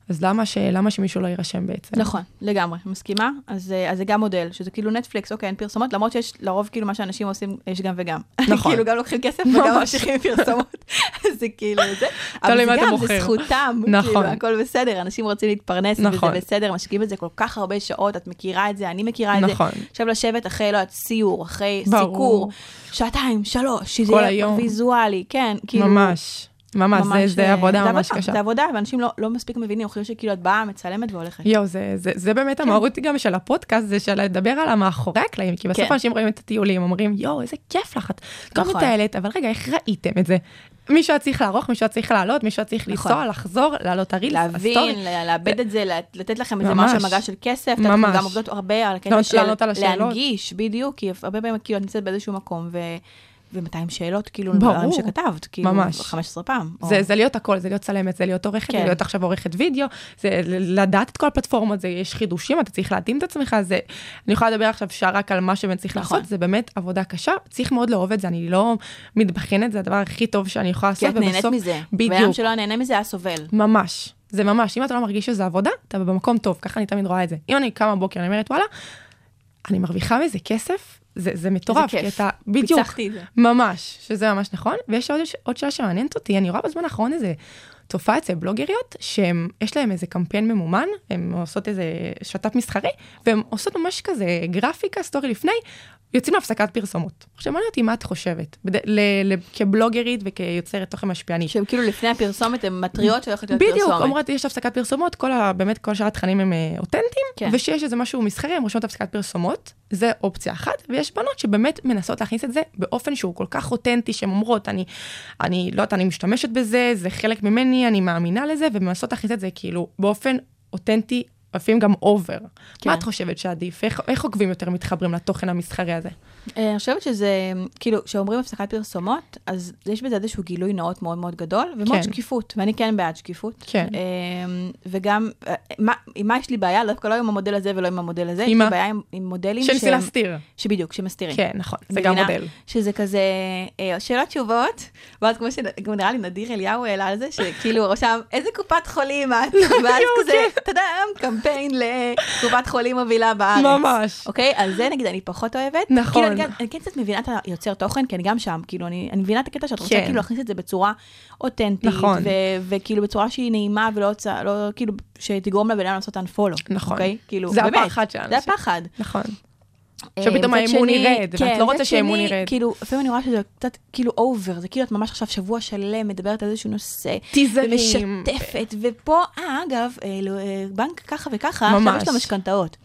אז למה, ש- למה שמישהו לא יירשם בעצם? נכון, לגמרי, מסכימה. אז, אה, אז זה גם מודל, שזה כאילו נטפליקס, אוקיי, אין פרסומות, למרות שיש לרוב כאילו מה שאנשים עושים, יש גם וגם. נכון. כאילו גם לוקחים כסף. וגם ממשיכים פרסומות. זה כאילו זה. אבל זה גם, זה. זכותם. נכון. כאילו, הכל בסדר, אנשים רוצים להתפרנס, נכון. וזה בסדר, משקיעים בזה כל כך הרבה שעות, את מכירה את זה, אני מכירה את זה. נכון. עכשיו לשבת אחרי, לא יודעת, סיור, אחרי ברור. סיקור, שעתיים, שלוש, שזה יהיה. ויזואלי, כן, כאילו... ממש, ממש, זה, זה אה, עבודה ממש קשה. זה עבודה, ואנשים לא, לא מספיק מבינים, חושבים שכאילו את באה, מצלמת והולכת. יואו, זה, זה, זה באמת כן. המהות גם של הפודקאסט, זה של לדבר על המאחורי הקלעים, כי בסוף כן. אנשים רואים את הטיולים, אומרים, יואו, איזה כיף לך, את גם נכון. מטיילת, אבל רגע, איך ראיתם את זה? מישהו היה צריך לערוך, מישהו היה צריך לעלות, מישהו היה צריך נכון. לנסוע, לחזור, לעלות להבין, הסטורי. ל- לאבד את זה, לת- לתת לכם איזה ממש. משהו מגע של כסף, ממש. גם עובדות הרבה על הקטע של. להנגיש, בדיוק, כי הרבה פעמים כאילו את נמצאת באיזשהו מקום, ו... ו-200 שאלות, כאילו, ברור. לדברים שכתבת, כאילו, ממש. 15 פעם. או- זה, זה להיות הכל, זה להיות צלמת, זה להיות עורכת, כן. זה להיות עכשיו עורכת וידאו, זה לדעת את כל הפלטפורמות, זה יש חידושים, אתה צריך להתאים את עצמך, זה, אני יכולה לדבר עכשיו שעה רק על מה שבאמת צריך נכון. לעשות, זה באמת עבודה קשה, צריך מאוד לאהוב את זה, אני לא מתבחנת, זה הדבר הכי טוב שאני יכולה לעשות, כי את נהנית מזה. בדיוק. ואדם שלא נהנה מזה היה סובל. ממש, זה ממש, אם אתה לא מרגיש שזה עבודה, אתה במקום טוב, ככה אני תמיד רואה את זה. אם אני קמה בבוקר, אני אומרת, וואלה, אני מרוויחה מזה כסף, זה, זה מטורף. כי אתה, בדיוק, פיצחתי את זה. ממש, שזה ממש נכון, ויש עוד, עוד שאלה שמעניינת אותי, אני רואה בזמן האחרון איזה תופעה אצל בלוגריות, שיש להם איזה קמפיין ממומן, הן עושות איזה שת"פ מסחרי, והן עושות ממש כזה גרפיקה, סטורי לפני, יוצאים להפסקת פרסומות. עכשיו מעניין אותי מה את חושבת, בד... ל... ל... כבלוגרית וכיוצרת תוכן משפיענית. שהם כאילו לפני הפרסומת, הן מתריעות שהולכת להיות בדיוק, פרסומת. אומרות יש הפסקת פרסומות, כל ה, באמת כל שאר התכנים הם אה, אותנטיים, כן. ושיש איזה משהו מסחרי, הם רושמות הפסקת פרסומות, זה אופציה אחת, ויש בנות שבאמת מנסות להכניס את זה באופן שהוא כל כך אותנטי, שהן אומרות, אני, אני לא יודעת, אני משתמשת בזה, זה חלק ממני, אני מאמינה לזה, ומנסות להכניס את זה כאילו באופן אותנטי, לפעמים גם אובר. כן. מה את חושבת שעדיף? איך, איך עוקבים יותר מתחברים לתוכן המסחרי הזה? אה, אני חושבת שזה, כאילו, כשאומרים הפסקת פרסומות, אז יש בזה איזשהו גילוי נאות מאוד מאוד גדול, ומאוד כן. שקיפות, ואני כן בעד שקיפות. כן. אה, וגם, אה, מה, עם מה יש לי בעיה? דווקא לא עם המודל הזה ולא עם המודל הזה, יש לי? בעיה עם, עם מודלים שניסי שהם- להסתיר. שבדיוק, שמסתירים. כן, נכון, זה גם? מודל. שזה כזה, אה, שאלות תשובות, ואז כמו שגם נראה לי נדיר אליהו העלה על זה, שכאילו רשם, איזה קופת חולים את? ואז כזה, אתה יודע, קמפיין לקופת חולים מובילה בארץ. ממש. אוקיי? על זה נגיד אני פחות אוהבת. נכון. אני, גם- אני כן קצת מבינה את היוצר תוכן, כי אני גם שם, כאילו, אני, אני מבינה את הקטע שאת רוצה כן. כאילו להכניס את זה בצורה אותנטית, נכון. ו- וכאילו בצורה שהיא נעימה ולא, לא, כאילו, שתגרום לבן אדם לעשות unfollow. נכון. אוקיי? כאילו, זה באמת, הפחד של זה. הפחד. נכון. אה, שפתאום האמון ירד, ואת כן, לא רוצה שהאמון ירד. כאילו, לפעמים אני רואה שזה קצת כאילו over, זה כאילו את ממש עכשיו שבוע שלם מדברת על איזשהו נושא, טיזרים. ומשתפת, ופה, אה, אגב, אה, לא, אה, בנק ככה וככה, ממש. עכשיו יש לו משכנתאות.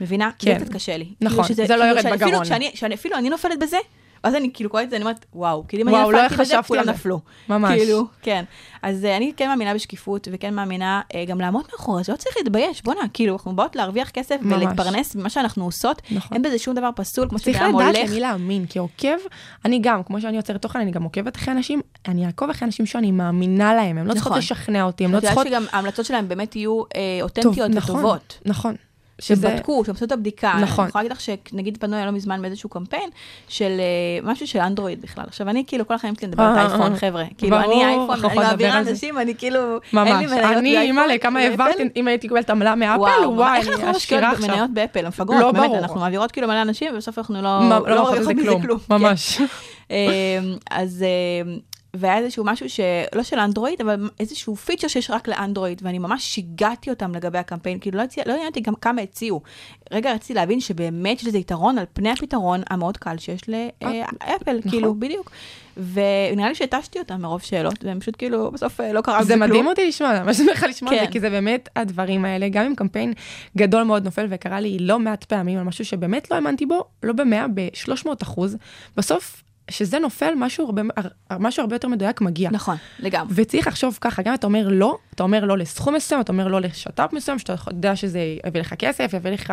מבינה? כן. זה קצת קשה לי. נכון, כאילו זה לא יורד שאני- בגרון. אפילו כשאני, שאני- אפילו אני נופלת בזה, ואז אני כאילו קוראת את זה, אני אומרת, וואו, כאילו אם אני לא נפלתי בזה, חשבתי כולם. נפלו. ממש. כאילו, כן. אז אה, אני כן מאמינה בשקיפות, וכן מאמינה אה, גם לעמוד מאחורי זה, לא צריך להתבייש, בואנה, כאילו, אנחנו באות להרוויח כסף ממש. ולהתפרנס ממה שאנחנו עושות, נכון. אין בזה שום דבר פסול, כמו צריך שבן אדם לדעת הולך. למי להאמין, כי עוקב, אני גם, כמו שאני יוצרת תוכן, אני גם עוקבת אחרי אנשים, אני אעקוב אחרי אנשים שאני מאמינה להם, הם לא צריכות נכון. לשכנע אותי, הם לא את יודעת צריכות... שגם ההמלצות שלהם באמת יהיו אה, טוב, אותנטיות נכון, וטובות. נכון. שזה... שבדקו, שהם עשו את הבדיקה. נכון. אני יכולה להגיד לך שנגיד פנו אליי לא מזמן באיזשהו קמפיין של אה, משהו של אנדרואיד בכלל. עכשיו, אני כאילו כל החיים שלי מדברת אה, על אייפון, אה, חבר'ה. כאילו, אני אייפון, אני מעבירה. אנשים, אני כאילו, אין ממש. לי מניות אני, באייפון, אימא'לה, כמה. העברתי, אם הייתי קיבלת עמלה מאפל, וואי, איך אנחנו אני משקיעות. במניות באפל? מפגרות, לא באמת. אנחנו מעבירות כאילו מלא אנשים, ובסוף אנחנו לא מה- לא לא מזה כלום, כן. ממש. אמ, אז אמ, והיה איזשהו משהו שלא של אנדרואיד, אבל איזשהו פיצ'ר שיש רק לאנדרואיד, ואני ממש שיגעתי אותם לגבי הקמפיין, כאילו לא הציע- לא עניין אותי גם כמה הציעו. רגע רציתי להבין שבאמת יש לזה יתרון על פני הפתרון המאוד קל שיש לאפל, נכון. כאילו, בדיוק. ונראה לי שהתשתי אותם מרוב שאלות, והם פשוט כאילו, בסוף אה, לא קרה זה כלום. מדהים אותי לשמוע, אני ממש שמחה לשמוע את כן. זה, כי זה באמת הדברים האלה, גם אם קמפיין גדול מאוד נופל וקרה לי לא מעט פעמים על משהו שבאמת לא האמנתי בו, לא במאה, ב-300 אחוז, בסוף, שזה נופל, משהו הרבה, משהו הרבה יותר מדויק מגיע. נכון, לגמרי. וצריך לחשוב ככה, גם אתה אומר לא, אתה אומר לא לסכום מסוים, אתה אומר לא לשת"פ מסוים, שאתה יודע שזה יביא לך כסף, יביא לך,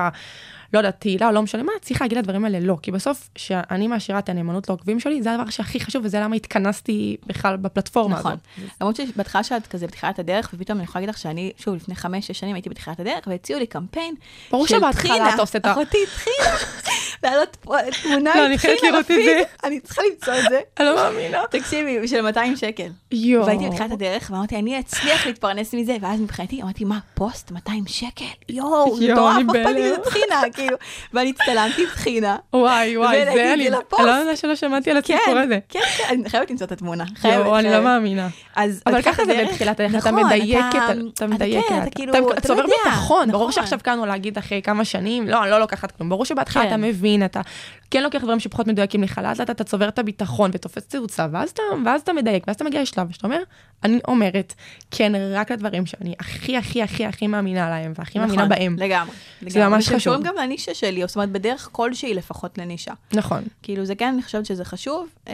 לא יודעת, תהילה או לא משנה מה, צריך להגיד לדברים האלה לא, כי בסוף, שאני מעשירה את הנאמנות לעוקבים שלי, זה הדבר שהכי חשוב, וזה למה התכנסתי בכלל בפלטפורמה נכון. הזאת. למרות שבהתחלה שאת כזה בתחילת הדרך, ופתאום אני יכולה להגיד לך שאני, שוב, לפני חמש-שש שנים הייתי בתחילת הדרך, והציעו לי קמפיין ברור שבהתחלה. אתה עושה את ה- אחותי התחילה, להעלות תמונה לא, אני חייבת לראות את. זה. אני צריכה למצוא את זה. אני לא מאמינה. תקשיבי, של 200 שקל. יואו. והייתי בתחילת הדרך, ואמרתי, אני אצליח להתפרנס מזה, ואז מבחינתי, אמרתי, מה, פוסט 200 שקל? יואו, מטורף, אני מה כאילו. ואני הצטלמתי עם טחינה. וואי, וואי, זה אני. אני לא יודעת שלא שמעתי על כן, הסיפור הזה. כן, כן, אני חייבת למצוא את התמונה. חייבת, יואו, אני לא חייבת. מאמינה. אבל ככה זה בתחילת הדרך, אתה נכון, מדייק, אתה- את- אתה מדייק, כן, אתה- כאילו, אתה צובר לא. ביטחון, ברור נכון. שעכשיו כאן להגיד אחרי כמה שנים, לא, אני לא לוקחת כלום, ברור שבהתחלה כן. אתה מבין, אתה כן לוקח דברים שפחות מדויקים לך, לאט לאט אתה צובר את הביטחון ותופס תאוצה, ואז אתה- ואז אתה מדייק, ואז אתה מגיע לשלב שאתה אומר, אני אומרת כן רק לדברים שאני הכי הכי הכי הכי מאמינה להם, והכי מאמינה נכון, בהם. לגמרי, לגמרי. ממש חשוב. קשורים גם לנישה שלי, זאת אומרת, בדרך כלשהי לפחות לנישה. נכון. כאילו, זה כן, אני חושבת שזה חשוב, אמ,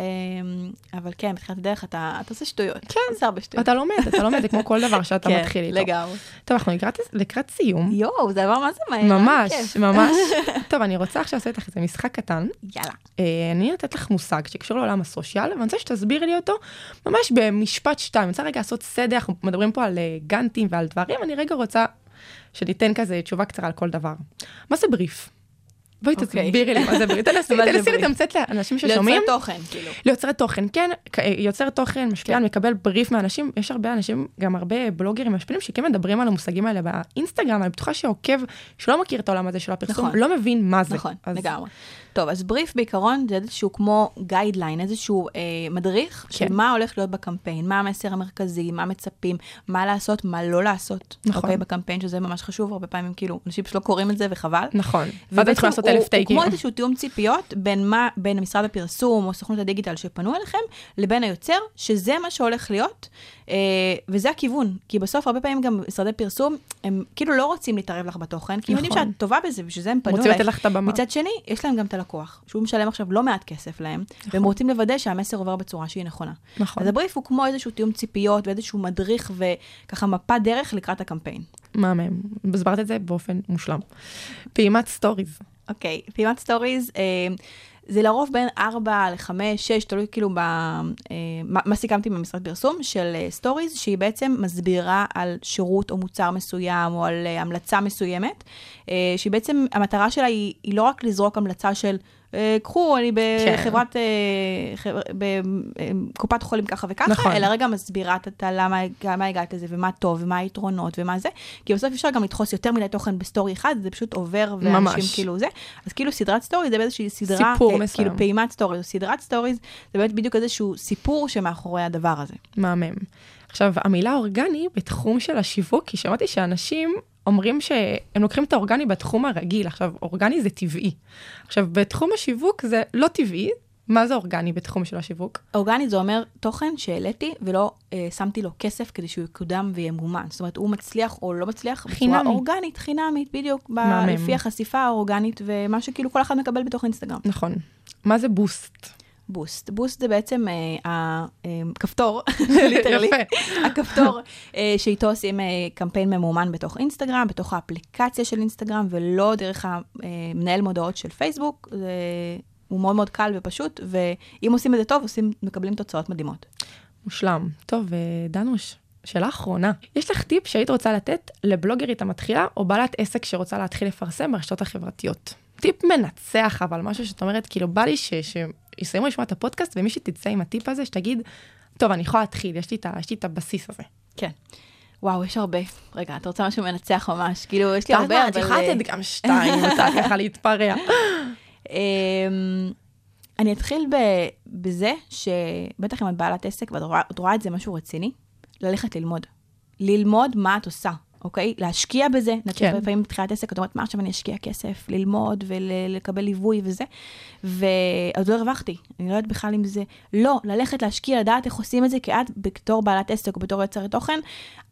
אבל כן, בתחילת הדרך אתה אתה עושה שטויות. כן. עושה הרבה שטויות. אתה לומד, אתה לומד, זה כמו כל דבר שאתה כן, מתחיל איתו. לגמרי. טוב, אנחנו לקראת, לקראת סיום. יואו, זה עבר מה זה מהר. ממש. ממש. טוב, אני רוצה עכשיו לעשות איתך איזה משחק קטן. יאללה. אה, אני לתת לך מושג שקשור לעולם הסושיאל, ואני רוצה שתסבירי לי אותו ממש במשפט שתיים. אני רוצה רגע לעשות סדר, אנחנו מדברים פה על אה, גאנטים ועל דברים, אני רגע רוצה שניתן כזה תשובה קצרה על כל דבר. מה זה בריף? בואי אוקיי. תסבירי לי מה זה בריף. תנסי תנסי? לתמצת לאנשים ששומעים. ליוצרי תוכן, כאילו. ליוצרי תוכן, כן, כ- יוצר תוכן, משפיען, מקבל בריף מאנשים, יש הרבה אנשים, גם הרבה בלוגרים משפיעים שכן מדברים על המושגים האלה באינסטגרם, אני בטוחה שעוקב שלא מכיר את העולם הזה של הפרסום, נכון. לא מבין מה זה. נכון, אז- לגמרי. טוב, אז בריף בעיקרון זה איזשהו כמו guideline, איזשהו אה, מדריך כן. של מה הולך להיות בקמפיין, מה המסר המרכזי, מה מצפים, מה לעשות, מה לא לעשות, נכון. אוקיי, בקמפיין, שזה ממש חשוב, הרבה פעמים כאילו, אנשים פשוט לא קוראים את זה וחבל. נכון. ואז התחילו לעשות אלף טייקים. הוא כמו איזשהו תיאום ציפיות בין מה, בין משרד הפרסום או סוכנות הדיגיטל שפנו אליכם, לבין היוצר, שזה מה שהולך להיות, אה, וזה הכיוון. כי בסוף, הרבה פעמים גם משרדי פרסום, הם כאילו לא רוצים להתערב לך בתוכן, כי הם יודעים נכון. שאת טובה בזה, בשביל זה הם פנו אלייך. לתת לך את הבמה. מצד שני, יש להם גם את הלקוח, שהוא משלם עכשיו לא מעט כסף להם, והם רוצים לוודא שהמסר עובר בצורה שהיא נכונה. נכון. אז הבריף הוא כמו איזשהו תיאום ציפיות ואיזשהו מדריך וככה מפת דרך לקראת הקמפיין. מהמם. הסברת את זה באופן מושלם. פעימת סטוריז. אוקיי, פעימת סטוריז, אה, זה לרוב בין 4 ל-5, 6, תלוי כאילו ב... אה, מה, סיכמתי במשרד פרסום, של אה, סטוריז, שהיא בעצם מסבירה על שירות או מוצר מסוים, או על אה, המלצה מסוימת, אה, שהיא בעצם, המטרה שלה היא, היא לא רק לזרוק המלצה של... אה, קחו, אני בחברת, אה, חבר- בקופת חולים ככה וככה, נכון. אלא רגע מסבירה את ה- למה למה הגעת לזה, ומה טוב, ומה היתרונות, ומה זה, כי בסוף אפשר גם לדחוס יותר מדי תוכן בסטורי אחד, זה פשוט עובר, ואנשים ממש. כאילו זה. אז כאילו סדרת סטורי זה באיזושהי סדרה, סיפור אה, מסוים. כאילו פעימת סטורי, סדרת סטוריז, זה באמת בדיוק איזשהו סיפור שמאחורי הדבר הזה. מהמם. עכשיו, המילה אורגני בתחום של השיווק, כי שמעתי שאנשים אומרים שהם לוקחים את האורגני בתחום הרגיל. עכשיו, אורגני זה טבעי. עכשיו, בתחום השיווק זה לא טבעי. מה זה אורגני בתחום של השיווק? אורגנית זה אומר תוכן שהעליתי ולא אה, שמתי לו כסף כדי שהוא יקודם וימומן. זאת אומרת, הוא מצליח או לא מצליח בצורה חינמי. אורגנית, חינמית, בדיוק, ב-. לפי החשיפה האורגנית ומה שכאילו כל אחד מקבל בתוך אינסטגרם. נכון. מה זה boost? Boost. Boost זה בעצם אה, הכפתור, literally, יפה. הכפתור אה, שאיתו עושים אה, קמפיין ממומן בתוך אינסטגרם, בתוך האפליקציה של אינסטגרם, ולא דרך המנהל מודעות של פייסבוק. זה, הוא מאוד מאוד קל ופשוט, ואם עושים את זה טוב, עושים, מקבלים תוצאות מדהימות. מושלם. טוב, אה, דנוש, שאלה אחרונה. יש לך טיפ שהיית רוצה לתת לבלוגרית המתחילה, או בעלת עסק שרוצה להתחיל לפרסם ברשתות החברתיות? טיפ מנצח, אבל משהו שאת אומרת, כאילו, בא לי ש- שיסיימו לשמוע את הפודקאסט, ומי שתצא עם הטיפ הזה, שתגיד, טוב, אני יכולה להתחיל, יש לי את, יש לי את הבסיס הזה. כן. וואו, יש הרבה. רגע, אתה רוצה משהו מנצח ממש? כאילו, יש לי הרבה, את אבל... יכולה אה, לתת גם שתיים, רוצה ככה להתפרע. אמ, אני אתחיל בזה שבטח אם את בעלת עסק ואת את רואה את זה משהו רציני, ללכת ללמוד. ללמוד מה את עושה, אוקיי? להשקיע בזה. כן. לפעמים בתחילת עסק את אומרת, מה עכשיו אני אשקיע כסף? ללמוד ולקבל ליווי וזה. ואז לא הרווחתי, אני לא יודעת בכלל אם זה... לא, ללכת להשקיע, לדעת איך עושים את זה, כי את בתור בעלת עסק או בתור יוצרת תוכן,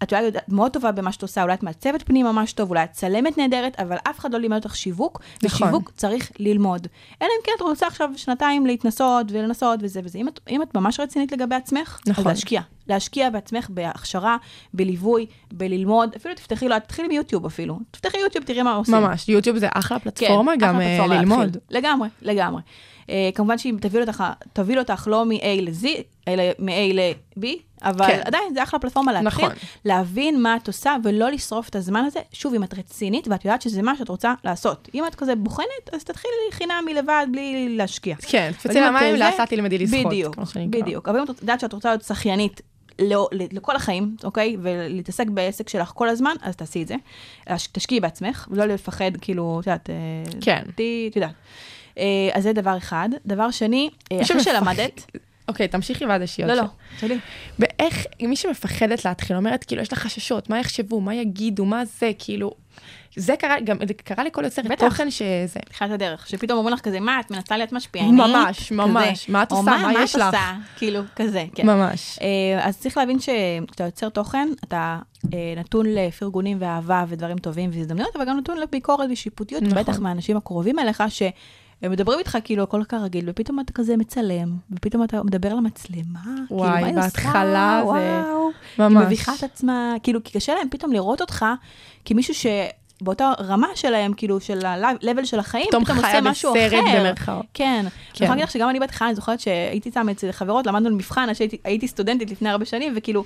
את אולי יודעת מאוד טובה במה שאת עושה, אולי את מעצבת פנים ממש טוב, אולי את צלמת נהדרת, אבל אף אחד לא לימד אותך שיווק, נכון. ושיווק צריך ללמוד. אלא אם כן את רוצה עכשיו שנתיים להתנסות ולנסות וזה וזה. אם את, אם את ממש רצינית לגבי עצמך, נכון. אז להשקיע. להשקיע בעצמך בהכשרה, בליווי, בללמוד, אפילו תפתחי, לא, תתחילי מיוטיוב אפילו. תפתחי יוטיוב, תראי מה עושים. ממש, יוטיוב זה אחלה פלטפורמה כן, גם אחלה פלטפורמה ללמוד. להתחיל. לגמרי, לגמרי. Uh, כמובן שאם תביא אותך, תביא אותך לא מ-A ל-Z, אלא מ-A ל-B, אבל כן. עדיין זה אחלה פלטפורמה להתחיל, נכון. להבין מה את עושה ולא לשרוף את הזמן הזה. שוב, אם את רצינית ואת יודעת שזה מה שאת רוצה לעשות. אם את כזה בוחנת, אז תתחילי חינמי לבד בלי להשקיע. כן, את למים, לאט לאט תלמדי לשחות. בדיוק. בדיוק. אבל אם את יודעת שאת רוצה להיות שחיינית לא, לכל החיים, אוקיי? ולהתעסק בעסק שלך כל הזמן, אז תעשי את זה. תשקיעי בעצמך, ולא לפחד, כאילו, את יודעת, אה, כן. את יודעת. אה, אז זה דבר אחד. דבר שני, אה, אחרי שלמדת, אוקיי, תמשיכי ואז יש לי עוד לא, לא. שלי. ואיך, מי שמפחדת להתחיל, אומרת, כאילו, יש לה חששות, מה יחשבו, מה יגידו, מה זה, כאילו, זה קרה, גם זה קרה לכל יוצר. תוכן שזה. תחילת הדרך, שפתאום אומרים לך כזה, מה, את מנסה להיות משפיענית? ממש, כזה. ממש. מה את עושה? מה יש את לך?" עושה? כאילו, כזה, כן. ממש. אה, אז צריך להבין שכשאתה יוצר תוכן, אתה אה, נתון לפרגונים ואהבה ודברים טובים והזדמנויות, אבל גם נתון לביקורת ושיפוטיות, נכון. בטח מהאנשים הקרובים אליך, שהם מדברים איתך כאילו הכל כרגיל, ופתאום אתה כזה מצלם, ופתאום אתה מדבר למצלמה, כאילו, וואי, מה היא בהתחלה עושה? זה- וואו. היא ממש. מביכה את עצמה, כאילו, כי קשה להם פתאום לראות אותך כמישהו ש... באותה רמה שלהם, כאילו, של ה-level של החיים, פתאום פתאום חיה עושה משהו בסרט אחר. במרכאות. כן. אני יכולה להגיד לך שגם אני בהתחלה, אני זוכרת שהייתי שם אצל חברות, למדנו למבחן, הייתי סטודנטית לפני הרבה שנים, וכאילו,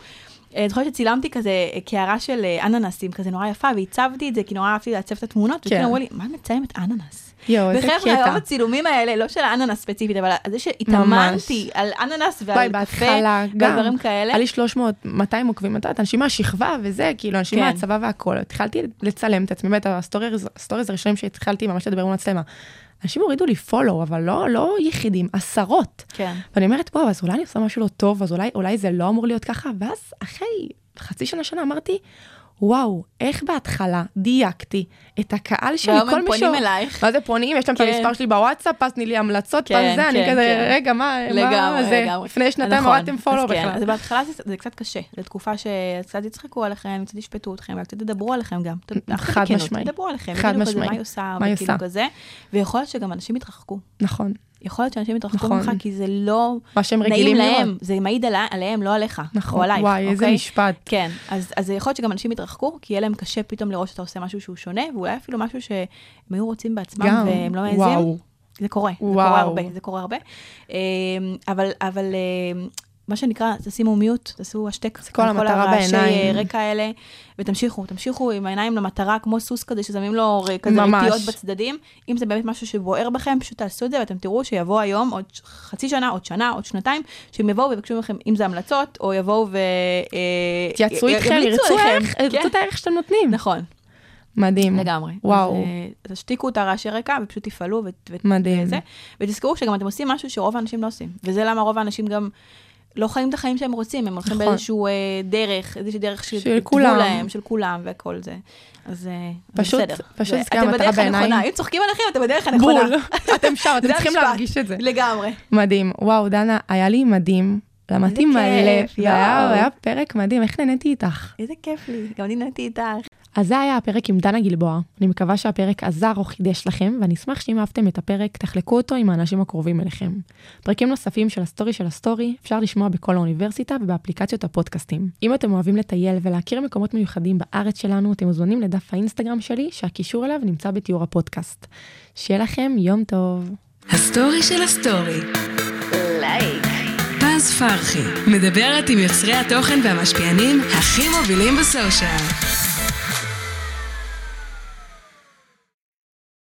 אה, אני זוכרת שצילמתי כזה אה, קערה של אה, אננסים, כזה נורא יפה, והצבתי את זה, כי נורא אהבתי לעצב את התמונות, כן. וכאילו אמרו לי, מה את מצלמת אננס? יואו, איזה וחבר'ה, היום קטע. הצילומים האלה, לא של האננס ספציפית, אבל זה שהתאמנתי על אננס ועל קפה, בהתחלה, ועל גם. דברים כאלה. היה לי 300, 200 עוקבים, את יודעת, אנשים מהשכבה וזה, כאילו, אנשים כן. מהצבא והכל. התחלתי לצלם את עצמי, באמת, הסטוריז הראשונים שהתחלתי ממש לדבר עם מצלמה. אנשים הורידו לי follow, אבל לא, לא יחידים, עשרות. כן. ואני אומרת, וואו, אז אולי אני עושה משהו לא טוב, אז אולי, אולי זה לא אמור להיות ככה, ואז אחרי חצי שנה, שנה אמרתי, וואו, איך בהתחלה דייקתי את הקהל שלי, והיום כל הם מי פונים שהוא- אלייך. מה זה פונים? יש להם את כן. המספר שלי בוואטסאפ, אז תני לי המלצות, כן, פעם זה, אני כן, כזה, כן. רגע, מה, מה לגמרי, זה? לגמרי. לפני שנתיים נכון. הורדתם פולו אז כן, בכלל. אז בהתחלה זה, זה קצת קשה, זו תקופה שקצת יצחקו עליכם, קצת ישפטו אתכם, וקצת ידברו עליכם גם. חד משמעי. ידברו עליכם, חד משמעי. מה היא עושה, מה היא וכאילו עושה. כזה, ויכול להיות שגם אנשים יתרחקו. נכון, יכול להיות שאנשים יתרחקו נכון. ממך, כי זה לא מה שהם נעים רגילים להם, לראות. זה מעיד על- עליהם, לא עליך, או נכון, עלייך, וואי, איזה אוקיי? משפט. כן, אז, אז יכול להיות שגם אנשים יתרחקו, כי יהיה להם קשה פתאום לראות שאתה עושה משהו שהוא שונה, ואולי אפילו משהו שהם היו רוצים בעצמם גם, והם לא מעזים. זה קורה, זה וואו. קורה הרבה, זה קורה הרבה. אמ, אבל, אבל אמ, מה שנקרא, תשימו מיוט, תעשו השתק. זה כל המטרה הרעשי בעיניים. רקע האלה, ותמשיכו, תמשיכו עם העיניים למטרה, כמו סוס כזה, ששמים לו ר- כזה. רטיות בצדדים. אם זה באמת משהו שבוער בכם, פשוט תעשו את זה, ואתם תראו שיבוא היום, עוד חצי שנה, עוד שנה, עוד שנתיים, שהם יבואו ויבקשו מכם, אם זה המלצות, או יבואו ו... אה, תייצרו איתכם, ירצו. ערך, כן, ירצו את הערך שאתם נותנים. נכון, מדהים. לגמרי. וואו. אז, אה, תשתיקו את הרעשי רקע ופשוט תפעלו ו- ו- מדהים. וזה. ותזכרו שגם אתם עושים משהו שרוב האנשים לא עושים. וזה למה רוב האנשים גם לא חיים את החיים שהם רוצים, הם הולכים נכון. באיזשהו אה, דרך, איזושהי דרך של שכתבו. להם, של כולם והכל זה. אז אה, פשוט- בסדר. פשוט זה- אתם בדרך. הנכונה, אם צוחקים עליכם, אתם בדרך הנכונה. בול. אתם שם, אתם צריכים. להרגיש את זה. לגמרי. מדהים. וואו, דנה, היה לי מדהים. למדתי מלא, והיה. היה פרק מדהים, איך נהניתי איתך. איזה כיף לי, גם אני נהניתי איתך. אז זה היה הפרק עם דנה גלבוע. אני מקווה שהפרק עזר או חידש לכם, ואני אשמח שאם אהבתם את הפרק, תחלקו אותו עם האנשים הקרובים אליכם. פרקים נוספים של הסטורי של הסטורי אפשר לשמוע בכל האוניברסיטה ובאפליקציות הפודקאסטים. אם אתם אוהבים לטייל ולהכיר מקומות מיוחדים בארץ שלנו, אתם מוזמנים לדף האינסטגרם שלי, שהקישור אליו נמצא בתיאור הפודקאסט. שיהיה לכם יום טוב. הסטורי של הסטורי. לייק. פז פרחי, מדברת עם יוצרי התוכן והמשפיענים הכי מובילים בסושיאל.